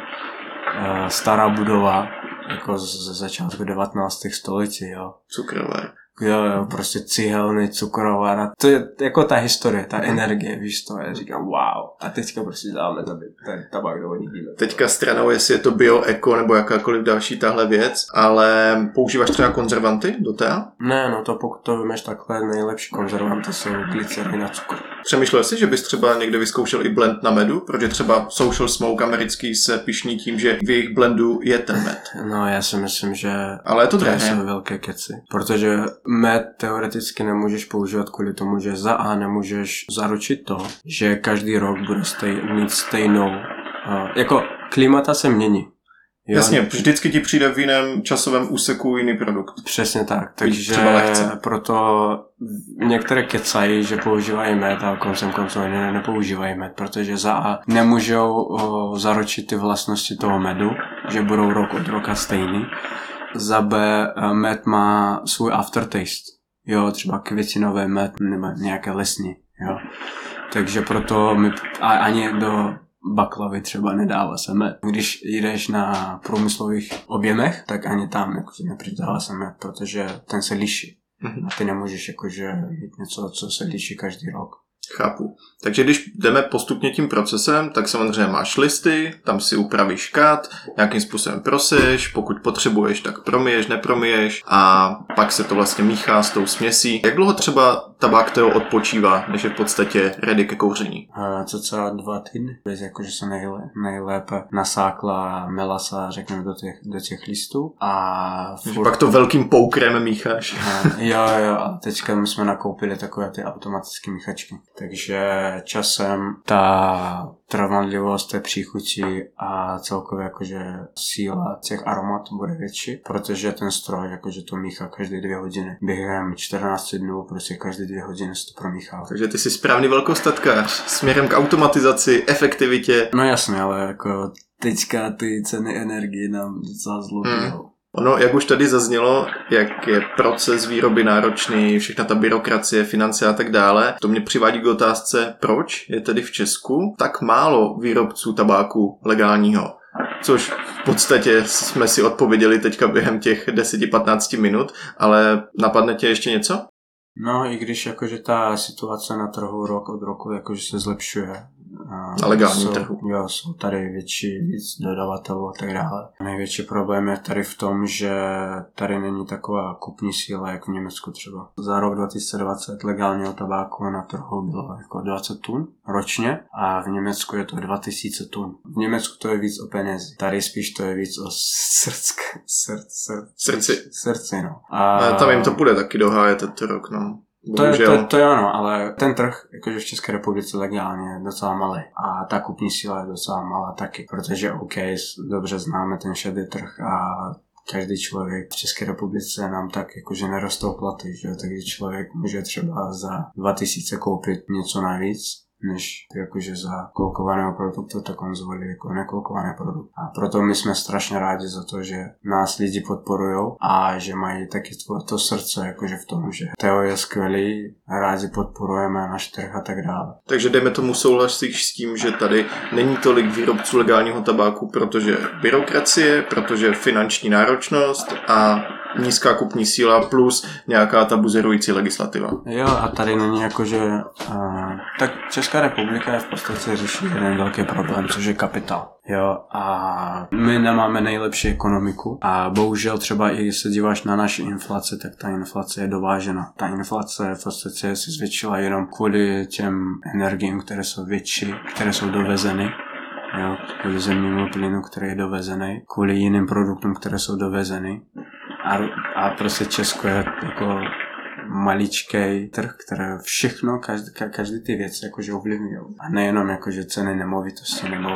uh, stará budova, jako z- ze začátku 19. století, jo. Cukrovar. Jo, jo, prostě cihelny, cukrovar to je jako ta historie, ta energie, víš to, já říkám wow. A teďka prostě dáme tady ten tabák do dýmek. Teďka stranou, jestli je to bio, eko nebo jakákoliv další tahle věc, ale používáš třeba konzervanty do té? Ne, no to pokud to vymeš takhle, nejlepší konzervanty jsou glycerin a cukr. Přemýšlel jsi, že bys třeba někde vyzkoušel i blend na medu? Protože třeba Social Smoke americký se pišní tím, že v jejich blendu je ten med. No já si myslím, že Ale je to drahé. jsou velké keci. Protože med teoreticky nemůžeš používat kvůli tomu, že za A nemůžeš zaručit to, že každý rok bude stej, mít stejnou... Uh, jako klimata se mění. Jo? Jasně, vždycky ti přijde v jiném časovém úseku jiný produkt. Přesně tak, takže třeba lehce. proto některé kecají, že používají med a koncem konců ne, nepoužívají med, protože za A nemůžou o, zaručit ty vlastnosti toho medu, že budou rok od roka stejný. Za B eh, med má svůj aftertaste, jo, třeba květinové med nebo nějaké lesní, jo. Takže proto my a ani do baklavy třeba nedává se med. Když jdeš na průmyslových objemech, tak ani tam jakože nepřidává se med, protože ten se liší. Mhm. A ty nemůžeš jakože mít něco, co se liší každý rok. Chápu. Takže když jdeme postupně tím procesem, tak samozřejmě máš listy, tam si upravíš kat, nějakým způsobem proseš, pokud potřebuješ, tak promiješ, nepromiješ a pak se to vlastně míchá s tou směsí. Jak dlouho třeba tabák to odpočívá, než je v podstatě ready ke kouření? Cca dva týdny, bez jakože se nejle, nejlépe nasákla melasa, řekněme, do těch, do těch listů. A furt... Pak to velkým poukrem mícháš. jo, jo, a teďka my jsme nakoupili takové ty automatické míchačky. Takže časem ta trvanlivost té příchuti a celkově jakože síla těch aromat bude větší, protože ten stroj jakože to míchá každé dvě hodiny. Během 14 dnů prostě každé dvě hodiny se to promíchá. Takže ty jsi správný velkostatkář směrem k automatizaci, efektivitě. No jasně, ale jako teďka ty ceny energie nám docela zlobí. Hmm. Ono, jak už tady zaznělo, jak je proces výroby náročný, všechna ta byrokracie, finance a tak dále, to mě přivádí k otázce, proč je tedy v Česku tak málo výrobců tabáku legálního. Což v podstatě jsme si odpověděli teďka během těch 10-15 minut, ale napadne tě ještě něco? No, i když jakože ta situace na trhu rok od roku jakože se zlepšuje, na legálním jsou, trhu. Jo, jsou tady větší víc dodavatelů a tak dále. Největší problém je tady v tom, že tady není taková kupní síla, jak v Německu třeba. Za rok 2020 legálního tabáku na trhu bylo jako 20 tun ročně a v Německu je to 2000 tun. V Německu to je víc o penězi. Tady spíš to je víc o srdc, srdc, srdc, srdci. Srdci, no. A... a tam jim to bude taky dohájet tento rok, no. To je, to, to je ano, ale ten trh, jakože v České republice legálně je docela malý. A ta kupní síla je docela malá taky, protože OK, dobře známe ten šedý trh a každý člověk v České republice nám tak jakože nerostou platy, že? takže člověk může třeba za 2000 koupit něco navíc než jakože za kolkovaného produktu, tak on zvolí jako nekolkovaný produkt. A proto my jsme strašně rádi za to, že nás lidi podporují a že mají taky to, to srdce, jakože v tom, že Teo je skvělý, rádi podporujeme náš trh a tak dále. Takže dejme tomu souhlasíš s tím, že tady není tolik výrobců legálního tabáku, protože byrokracie, protože finanční náročnost a nízká kupní síla plus nějaká ta buzerující legislativa. Jo, a tady není jako, že... Uh, tak Česká republika je v podstatě řeší jeden velký problém, což je kapitál. Jo, a my nemáme nejlepší ekonomiku a bohužel třeba i se díváš na naši inflaci, tak ta inflace je dovážena. Ta inflace v podstatě se zvětšila jenom kvůli těm energiím, které jsou větší, které jsou dovezeny jo, kvůli zemnímu plynu, který je dovezený, kvůli jiným produktům, které jsou dovezeny. A, a prostě Česko je jako maličký trh, který všechno, každý, každý ty věci jakože ovlivňují. A nejenom jakože ceny nemovitosti nebo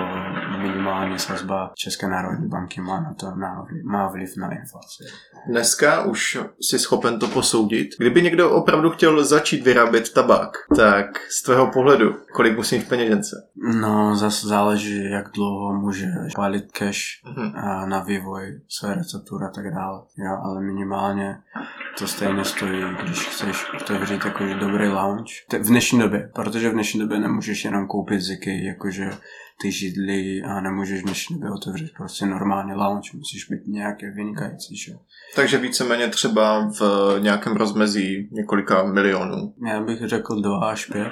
minimální sazba České národní banky má na to na, má vliv na inflaci. Dneska už si schopen to posoudit. Kdyby někdo opravdu chtěl začít vyrábět tabák, tak z tvého pohledu, kolik musí mít peněžence? No, zase záleží, jak dlouho může palit cash mm-hmm. na vývoj své receptury a tak dále. Jo, ale minimálně to stejně stojí, když chceš otevřít jakože dobrý lounge. V dnešní době, protože v dnešní době nemůžeš jenom koupit ziky, jakože ty židly a nemůžeš v dnešní době otevřít prostě normálně lounge, musíš být nějaké vynikající, že? Takže víceméně třeba v nějakém rozmezí několika milionů. Já bych řekl 2 až 5.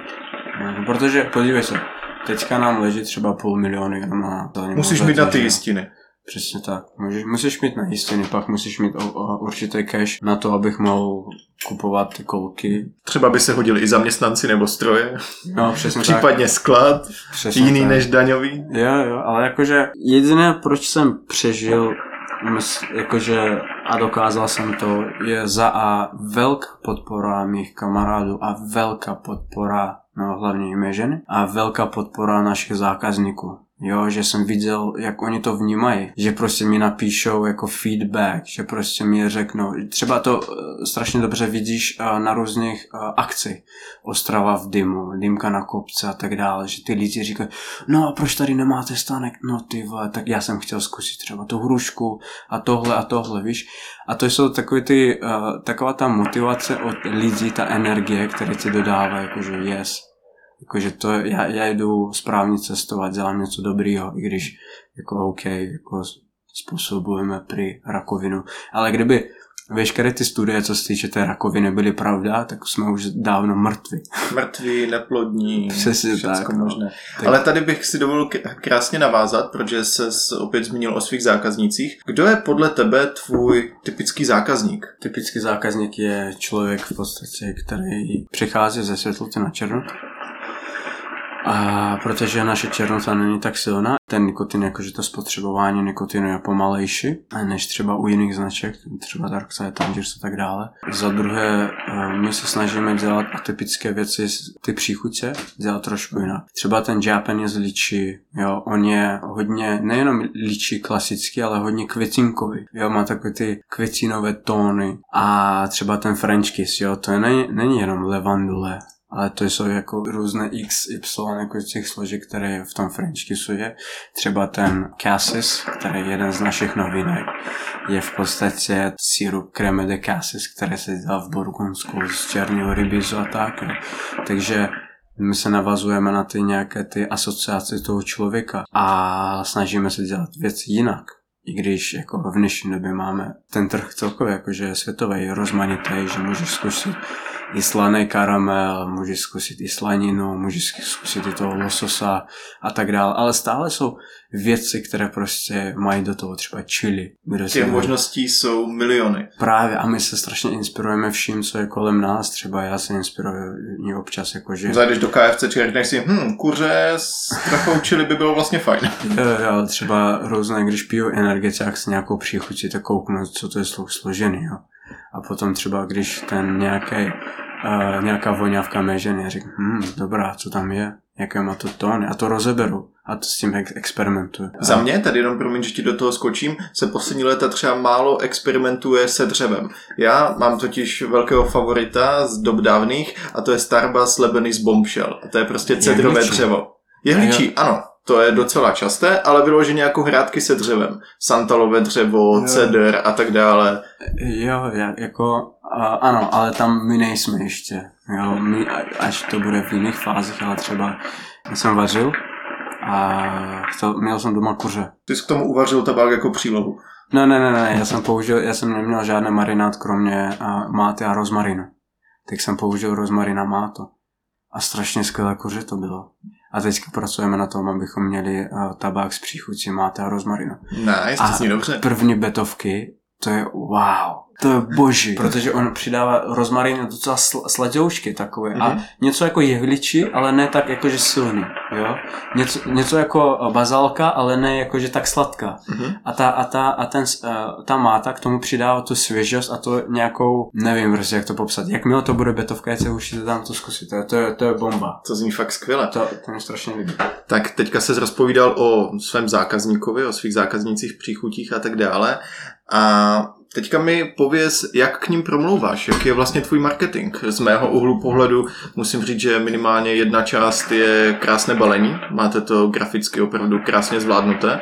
No, protože podívej se, teďka nám leží třeba půl milionu jenom na... Musíš být na ty jistiny. Přesně tak. Můžeš, musíš mít na jistiny, pak musíš mít o, o, určitý cash na to, abych mohl kupovat ty kolky. Třeba by se hodili i zaměstnanci nebo stroje. No, přesně Případně tak. sklad, přesně jiný tak. než daňový. Jo, jo, ale jakože jediné, proč jsem přežil jakože a dokázal jsem to, je za a velká podpora mých kamarádů a velká podpora, no hlavně mé ženy, a velká podpora našich zákazníků. Jo, že jsem viděl, jak oni to vnímají, že prostě mi napíšou jako feedback, že prostě mi řeknou, třeba to eh, strašně dobře vidíš eh, na různých eh, akcích, Ostrava v dymu, dýmka na kopce a tak dále, že ty lidi říkají, no a proč tady nemáte stánek, no ty vole, tak já jsem chtěl zkusit třeba tu hrušku a tohle a tohle, víš, a to jsou takové ty, taková ta motivace od lidí, ta energie, které ti dodává, jakože yes, Jakože to, já, já jdu správně cestovat, dělám něco dobrýho, i když jako OK, jako způsobujeme při rakovinu. Ale kdyby veškeré ty studie, co se týče té rakoviny, byly pravda, tak jsme už dávno mrtví. Mrtví, neplodní, Přesně tak, no. možné. Tak- Ale tady bych si dovolil krásně navázat, protože se opět zmínil o svých zákaznících. Kdo je podle tebe tvůj typický zákazník? Typický zákazník je člověk v podstatě, který přichází ze světloty na černotu. A protože naše černota není tak silná, ten nikotin, jakože to spotřebování nikotinu je pomalejší než třeba u jiných značek, třeba Darkside, Tangiers a tak dále. Za druhé, eh, my se snažíme dělat atypické věci, ty příchuce, dělat trošku jinak. Třeba ten Japanese liči, jo, on je hodně, nejenom liči klasický, ale hodně květinkový, jo, má takové ty květinové tóny a třeba ten French kiss, jo, to je, není, není jenom levandule, ale to jsou jako různé X, Y jako těch složek, které v tom French kissu je. Třeba ten Cassis, který je jeden z našich novinek, je v podstatě sirup creme de cassis, který se dělá v Burgundsku z černého rybizu a tak. Takže my se navazujeme na ty nějaké ty asociace toho člověka a snažíme se dělat věci jinak. I když jako v dnešní době máme ten trh celkově, jakože je světový, rozmanitý, že můžeš zkusit i slaný karamel, můžeš zkusit i slaninu, můžeš zkusit i toho lososa a tak dále. Ale stále jsou věci, které prostě mají do toho třeba chili. Kde se Těch možností jsou miliony. Právě a my se strašně inspirujeme vším, co je kolem nás. Třeba já se inspiruji občas, jakože... Zajdeš do KFC a řekneš si, hm, kuře s trochou čili by bylo vlastně fajn. Jo, jo, třeba různé, když piju energetiák s nějakou příchutí, tak kouknu, co to je slo- složený, jo. A potom třeba, když ten nějaký, uh, nějaká voňavka mé ženy, řeknu, hm, dobrá, co tam je, jaké má to tóny, a to rozeberu a to s tím ex- experimentuju. Za mě, tady jenom promiň, že ti do toho skočím, se poslední léta třeba málo experimentuje se dřevem. Já mám totiž velkého favorita z dob dávných a to je Starbucks Lebanese Bombshell. A to je prostě cedrové Jehličí. dřevo. Jehličí, ano. To je docela časté, ale vyloženě jako hrátky se dřevem. Santalové dřevo, Jo. cedr a tak dále. Jo, já, jako, a, ano, ale tam my nejsme ještě, jo, my, až to bude v jiných fázích, ale třeba jsem vařil a chtěl, měl jsem doma kuře. Ty jsi k tomu uvařil tabák jako přílohu. Ne, ne, ne, ne, já jsem použil, já jsem neměl žádný marinát kromě a, máty a rozmarinu. Tak jsem použil rozmarin a máto. A strašně skvělé kuře to bylo. A teďka pracujeme na tom, abychom měli uh, tabák s příchutí máte a rozmarinu. Nice, to zní dobře. první betovky, to je wow. To je boží. Protože on přidává rozmarín docela sl- sladoušky takové. Mm-hmm. A Mhm. něco jako jehličí, ale ne tak jakože silný. Jo? Něco, něco jako bazalka, ale ne jakože tak sladká. Mhm. A ta, a ta, a ten, uh, ta máta k tomu přidává tu svěžost a to nějakou, nevím prostě jak to popsat. Jakmile to bude betovka, já se určitě dám to zkusit. To je, to je, to je bomba. To zní fakt skvěle. To, to mě strašně líbí. Tak teďka se rozpovídal o svém zákazníkovi, o svých zákaznících, příchutích a tak dále. A teďka mi pověz, jak k ním promlouváš, jak je vlastně tvůj marketing. Z mého úhlu pohledu musím říct, že minimálně jedna část je krásné balení. Máte to graficky opravdu krásně zvládnuté.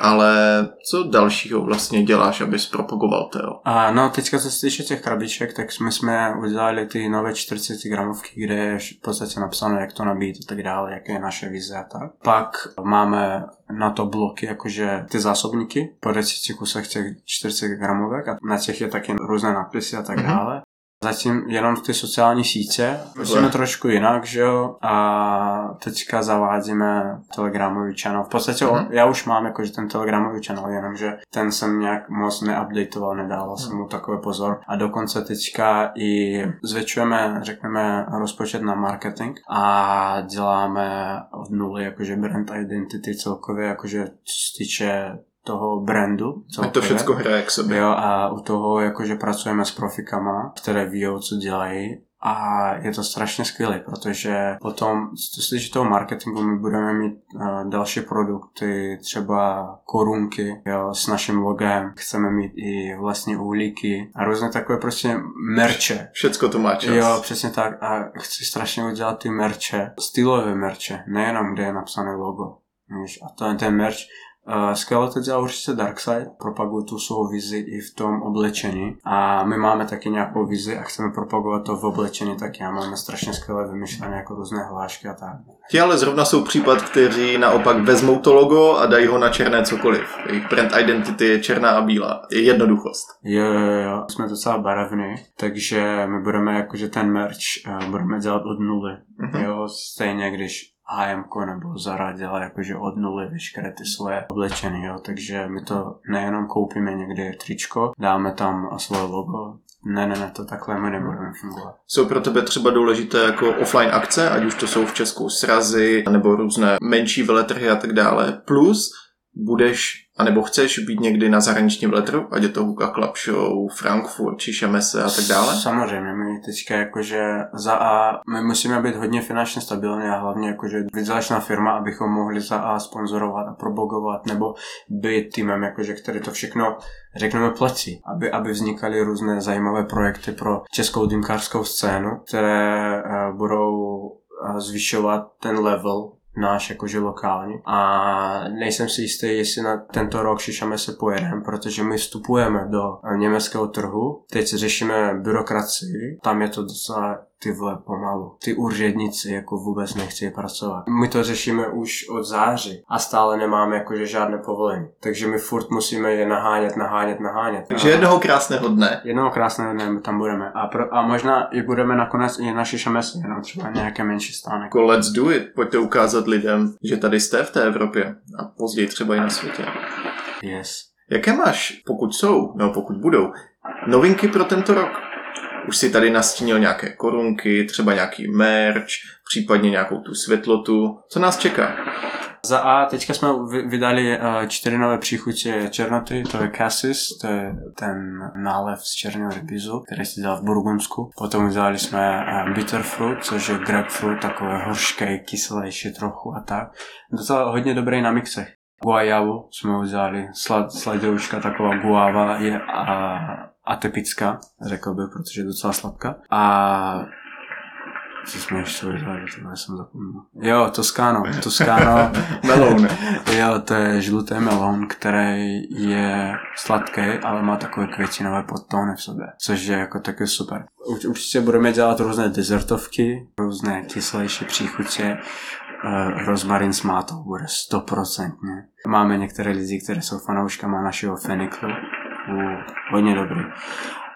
Ale co dalšího vlastně děláš, abys propagoval Teo? A no, teďka co se týče těch krabiček, tak jsme, jsme udělali ty nové 40 gramovky, kde je v podstatě napsáno, jak to nabít a tak dále, jaké je naše vize a tak. Pak máme na to bloky, jakože ty zásobníky po 10 kusech těch 40 gramovek a na těch je taky různé nápisy a tak Mhm. dále. Zatím jenom ty sociální sítě, musíme trošku jinak, že jo, a teďka zavádíme telegramový channel. V podstatě Mhm. mm-hmm. já už mám jakože ten telegramový channel, jenomže ten jsem nějak moc neupdateoval, nedával jsem mu takový pozor. A dokonce teďka i zvětšujeme, řekneme, rozpočet na marketing a děláme od nuly jakože brand identity celkově, jakože co se týče toho brandu. Ať to všecko hraje k sobě. Jo, a u toho jakože pracujeme s profikama, které ví, co dělají a je to strašně skvělé, protože potom, co se týče toho marketingu, my budeme mít uh, další produkty, třeba korunky jo, s naším logem, chceme mít i vlastně uhlíky a různé takové prostě merče. Všecko to má čas. Jo, přesně tak. A chci strašně udělat ty merče, stylové merče, nejenom kde je napsané logo. Víš, a to, ten merch Skvěle dělá určitě Darkseid, propaguje tu svou vizi i v tom oblečení a my máme taky nějakou vizi a chceme propagovat to v oblečení taky a máme strašně skvěle vymyšlené jako různé hlášky a tak. Ti ale zrovna jsou případ, kteří naopak vezmou to logo a dají ho na černé cokoliv. Jejich brand identity je černá a bílá. Je jednoduchost. Jo, jo, jo. Jsme docela barevní, takže my budeme jakože ten merch uh, budeme dělat od nuly. Mm-hmm. Jo, stejně když HM nebo Zara dělá jakože od nuly veškeré ty svoje oblečení, jo, takže my to nejenom koupíme někde tričko, dáme tam svoje logo, ne, ne, ne, to takhle my nebudeme fungovat. Jsou pro tebe třeba důležité jako offline akce, ať už to jsou v Česku srazy, nebo různé menší veletrhy a tak dále, plus budeš anebo chceš být někdy na zahraničním letru, ať je to Huka Club Show, Frankfurt či Šemese a tak dále? Samozřejmě, my teďka jakože za A, my musíme být hodně finančně stabilní a hlavně jakože vydělečná firma, abychom mohli za A sponzorovat a probogovat nebo být týmem, jakože, který to všechno řekneme platí, aby, aby vznikaly různé zajímavé projekty pro českou dýmkářskou scénu, které uh, budou uh, zvyšovat ten level náš jakože lokální. A nejsem si jistý, jestli na tento rok Šišame se pojedeme, protože my vstupujeme do německého trhu, teď řešíme byrokracii, tam je to docela ty vole pomalu. Ty úředníci jako vůbec nechci pracovat. My to řešíme už od září a stále nemáme jakože žádné povolení. Takže my furt musíme je nahánět, nahánět, nahánět. Takže a jednoho krásného dne. Jednoho krásného dne my tam budeme. A, pro, a možná i budeme nakonec i naši šamesy, jenom třeba nějaké menší stánek. Jako let's do it. Pojďte ukázat lidem, že tady jste v té Evropě a později třeba i na světě. Yes. Jaké máš, pokud jsou, nebo pokud budou, novinky pro tento rok? Už si tady nastínil nějaké korunky, třeba nějaký merch, případně nějakou tu světlotu. Co nás čeká? Za A teďka jsme vydali uh, čtyři nové příchutě černoty, to je Cassis, to je ten nálev z černého rybízu, který se dělal v Burgundsku. Potom udělali jsme uh, Bitter Fruit, což je grapefruit, takové hořké, kyselější trochu a tak. Docela hodně dobrý na mixech. Guajavu jsme udělali, slad, taková guava je a atypická, řekl bych, protože je docela sladká. A co jsme ještě vyhrali, to jsem zapomněl. Jo, Toscano, Toscano. melon. jo, to je žlutý melon, který je sladký, ale má takové květinové podtóny v sobě, což je jako taky super. Určitě budeme dělat různé dezertovky, různé kyselější příchutě, uh, rozmarin s mátou bude stoprocentně. Máme některé lidi, které jsou fanouškama našeho feniklu, uh, hodně dobrý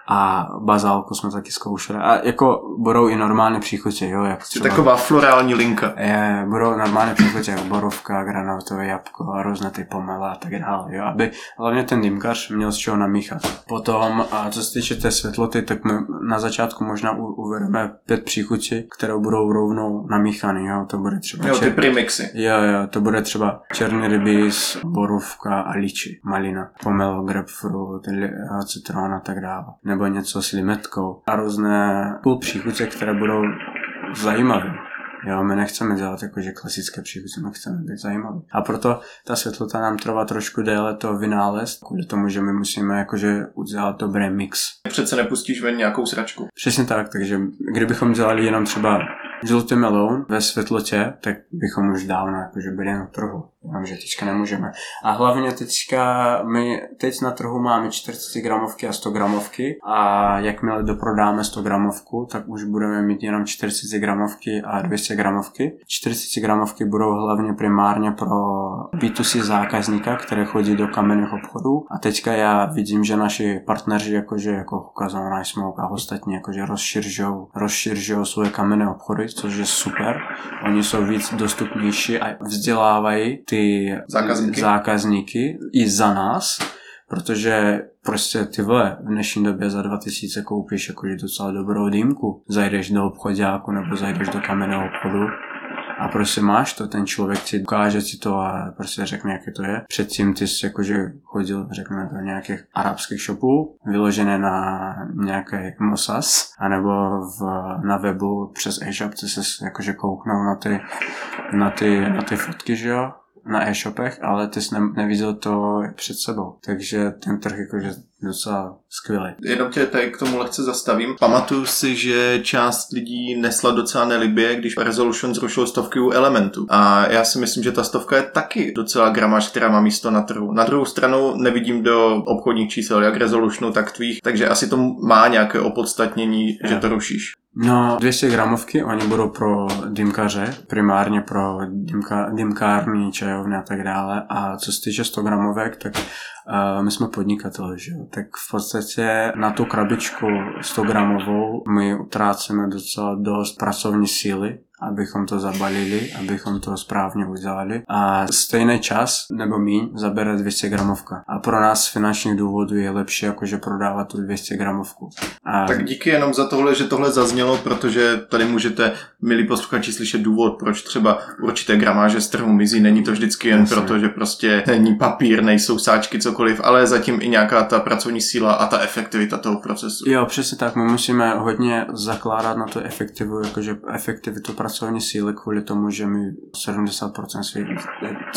a bazálku jsme taky zkoušeli. A jako budou i normální příchutě, jo. Jak třeba, taková florální linka. Je, budou normální příchutě, jako borovka, granátové jabko a různé ty pomela a tak dále, jo. Aby hlavně ten dýmkař měl z čeho namíchat. Potom, a co se týče té světloty, tak my na začátku možná uvedeme pět příchutí, které budou rovnou namíchané, jo. To bude třeba... Jo, ty premixy. Jo, jo, to bude třeba černý rybíz, borovka a liči, malina, pomelo, grapefruit, citron a tak dále nebo něco s limetkou a různé půl příchutě, které budou zajímavé. Jo, my nechceme dělat jakože klasické příchutě, my chceme být zajímavé. A proto ta světlota nám trvá trošku déle to vynález, kvůli tomu, že my musíme jakože udělat dobrý mix. Přece nepustíš ven nějakou sračku. Přesně tak, takže kdybychom dělali jenom třeba žlutý melon ve světlotě, tak bychom už dávno jakože byli na trhu. Takže teďka nemůžeme. A hlavně teďka, my teď na trhu máme 40 gramovky a 100 gramovky a jakmile doprodáme 100 gramovku, tak už budeme mít jenom 40 gramovky a 200 gramovky. 40 gramovky budou hlavně primárně pro B2C zákazníka, které chodí do kamenných obchodů. A teďka já vidím, že naši partneři jakože jako ukázal Nice a ostatní jakože rozširžou, rozširžou svoje kamenné obchody, což je super. Oni jsou víc dostupnější a vzdělávají ty ty zákazníky. zákazníky i za nás, protože prostě ty vole, v dnešní době za 2000 koupíš jakože docela dobrou dýmku. Zajdeš do obchodáku nebo zajdeš do kamenného obchodu a prostě máš to, ten člověk ti ukáže si to a prostě řekne, jaké to je. Předtím ty jsi jakože chodil, řekněme, do nějakých arabských shopů, vyložené na nějaké Mosas, anebo v, na webu přes e-shop, ty jsi jakože kouknul na ty, na ty, na ty fotky, že jo, na e-shopech, ale ty jsi ne, neviděl to před sebou. Takže ten trh jakože docela skvělý. Jenom tě tady k tomu lehce zastavím. Pamatuju si, že část lidí nesla docela nelibě, když Resolution zrušil stovky u elementů. A já si myslím, že ta stovka je taky docela gramáž, která má místo na trhu. Na druhou stranu nevidím do obchodních čísel, jak Resolutionu, tak tvých, takže asi to má nějaké opodstatnění, je. že to rušíš. No, 200 gramovky, oni budou pro dýmkaře, primárně pro dýmka, dýmkární, čajovny a tak dále. A co se týče 100 gramovek, tak my jsme podnikatelé, že jo? Tak v podstatě na tu krabičku 100 gramovou my utrácíme docela dost pracovní síly, abychom to zabalili, abychom to správně udělali. A stejný čas nebo míň zabere 200 gramovka. A pro nás z finančních důvodů je lepší jakože prodávat tu 200 gramovku. A... Tak díky jenom za tohle, že tohle zaznělo, protože tady můžete, milí posluchači, slyšet důvod, proč třeba určité gramáže z trhu mizí. Není to vždycky jen Jasně. proto, že prostě není papír, nejsou sáčky, cokoliv, ale zatím i nějaká ta pracovní síla a ta efektivita toho procesu. Jo, přesně tak. My musíme hodně zakládat na tu efektivu, jakože efektivitu pracovní síly kvůli tomu, že my 70% svých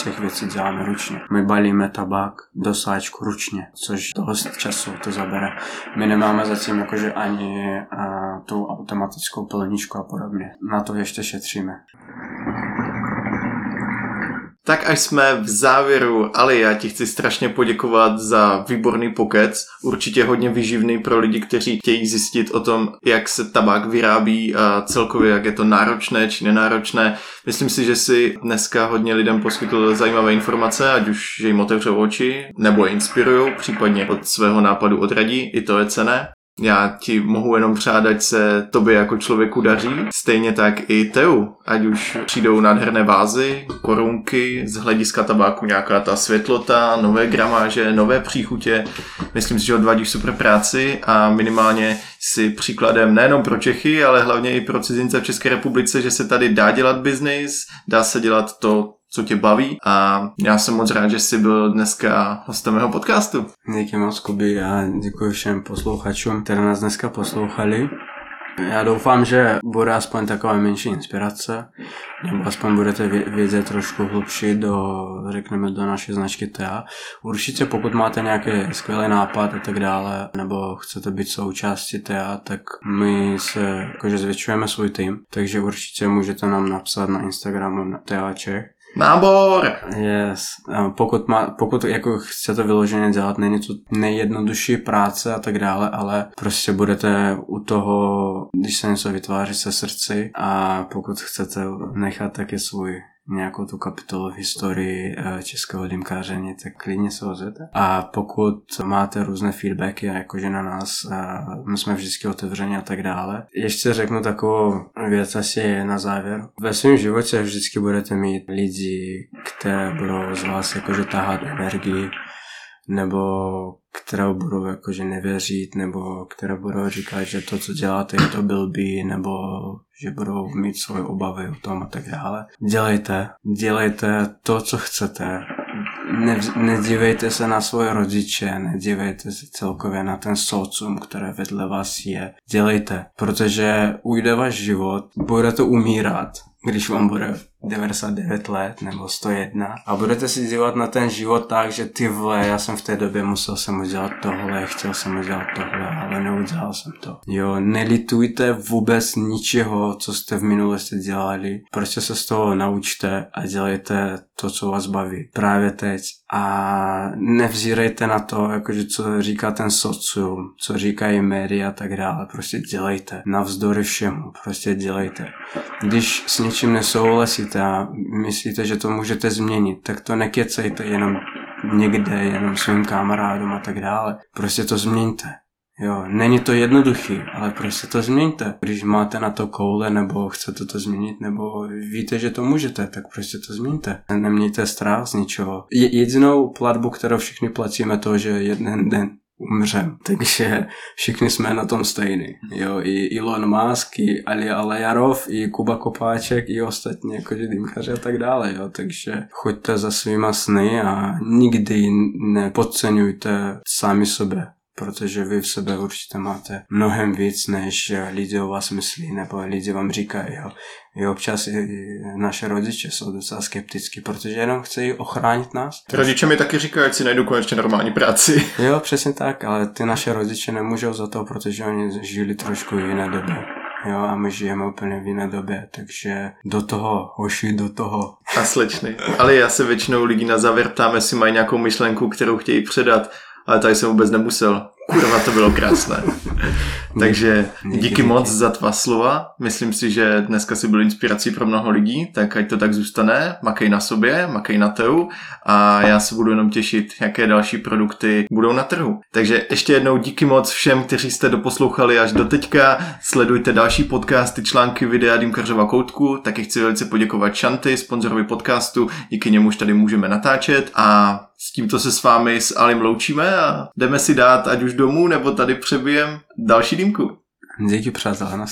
těch věcí děláme ručně. My balíme tabák do sáčku ručně, což dost času to zabere. My nemáme zatím jakože ani a, tu automatickou plničku a podobně. Na to ještě šetříme. Tak až jsme v závěru, ale já ti chci strašně poděkovat za výborný pokec, určitě hodně vyživný pro lidi, kteří chtějí zjistit o tom, jak se tabák vyrábí a celkově jak je to náročné či nenáročné. Myslím si, že si dneska hodně lidem poskytl zajímavé informace, ať už že jim otevřou oči, nebo je inspirují, případně od svého nápadu odradí, i to je cené. Já ti mohu jenom přát, ať se tobě jako člověku daří, stejně tak i Teu, ať už přijdou nádherné vázy, korunky, z hlediska tabáku nějaká ta světlota, nové gramáže, nové příchutě. Myslím si, že odvádíš super práci a minimálně si příkladem nejenom pro Čechy, ale hlavně i pro cizince v České republice, že se tady dá dělat biznis, dá se dělat to, co tě baví a já jsem moc rád, že jsi byl dneska hostem mého podcastu. Díky moc, Kuby, a děkuji všem posluchačům, kteří nás dneska poslouchali. Já doufám, že bude aspoň taková menší inspirace, nebo aspoň budete vědět trošku hlubší do, řekneme, do naší značky TA. Určitě pokud máte nějaký skvělý nápad a tak dále, nebo chcete být součástí TA, tak my se jakože zvětšujeme svůj tým, takže určitě můžete nám napsat na Instagramu na TA Čech Nábor! Yes. Pokud, má, pokud jako chcete vyloženě dělat, není to nejjednodušší práce a tak dále, ale prostě budete u toho, když se něco vytváří se srdci a pokud chcete nechat taky svůj nějakou tu kapitolu v historii eh, českého dýmkáření, tak klidně se ozvěte. A pokud máte různé feedbacky, jakože na nás, eh, my jsme vždycky otevřeni a tak dále. Ještě řeknu takovou věc asi na závěr. Ve svém životě vždycky budete mít lidi, které budou z vás jakože tahat energii, nebo které budou jakože nevěřit, nebo které budou říkat, že to, co děláte, je to blbý, nebo že budou mít svoje obavy o tom a tak dále. Dělejte, dělejte to, co chcete. Ne, nedívejte se na svoje rodiče, nedívejte se celkově na ten socium, které vedle vás je. Dělejte, protože ujde váš život, budete umírat, když vám bude 99 let nebo 101 a budete si dívat na ten život tak, že ty vole, já jsem v té době musel jsem udělat tohle, chtěl jsem udělat tohle, ale neudělal jsem to. Jo, nelitujte vůbec ničeho, co jste v minulosti dělali, prostě se z toho naučte a dělejte to, co vás baví. Právě teď. A nevzírejte na to, jakože co říká ten socium, co říkají média a tak dále, prostě dělejte, navzdory všemu, prostě dělejte. Když s něčím nesouhlasíte a myslíte, že to můžete změnit, tak to nekecejte jenom někde, jenom svým kamarádům a tak dále. Prostě to změňte. Jo, není to jednoduchý, ale prostě to změňte. Když máte na to koule, nebo chcete to změnit, nebo víte, že to můžete, tak prostě to změňte. Nemějte strach z ničeho. Je jedinou platbu, kterou všichni platíme, to, že jeden den umřem. Takže všichni jsme na tom stejný. Jo, i Elon Musk, i Ali Alejarov, i Kuba Kopáček, i ostatní jako dýmkaři a tak dále. Jo. Takže choďte za svýma sny a nikdy nepodceňujte sami sebe protože vy v sebe určitě máte mnohem víc, než lidi o vás myslí, nebo lidi vám říkají, jo. I občas i naše rodiče jsou docela skeptický, protože jenom chcejí ochránit nás. Rodiče mi taky říkají, ať si najdu konečně normální práci. Jo, přesně tak, ale ty naše rodiče nemůžou za to, protože oni žili trošku v jiné době. Jo, a my žijeme úplně v jiné době, takže do toho, hoši, do toho. A slečny. Ale já se většinou lidí na závěr ptám, jestli mají nějakou myšlenku, kterou chtějí předat, ale tady jsem vůbec nemusel. Kurva, to bylo krásné. Takže díky moc za tvá slova. Myslím si, že dneska si byl inspirací pro mnoho lidí, tak ať to tak zůstane. Makej na sobě, makej na trhu a já se budu jenom těšit, jaké další produkty budou na trhu. Takže ještě jednou díky moc všem, kteří jste doposlouchali až do teďka. Sledujte další podcasty, články, videa Dimkařova koutku. Taky chci velice poděkovat Šanty, sponzorovi podcastu, díky němuž tady můžeme natáčet a s tímto se s vámi s Alim loučíme a jdeme si dát ať už domů, nebo tady přebijem další dýmku. Díky přátelé, na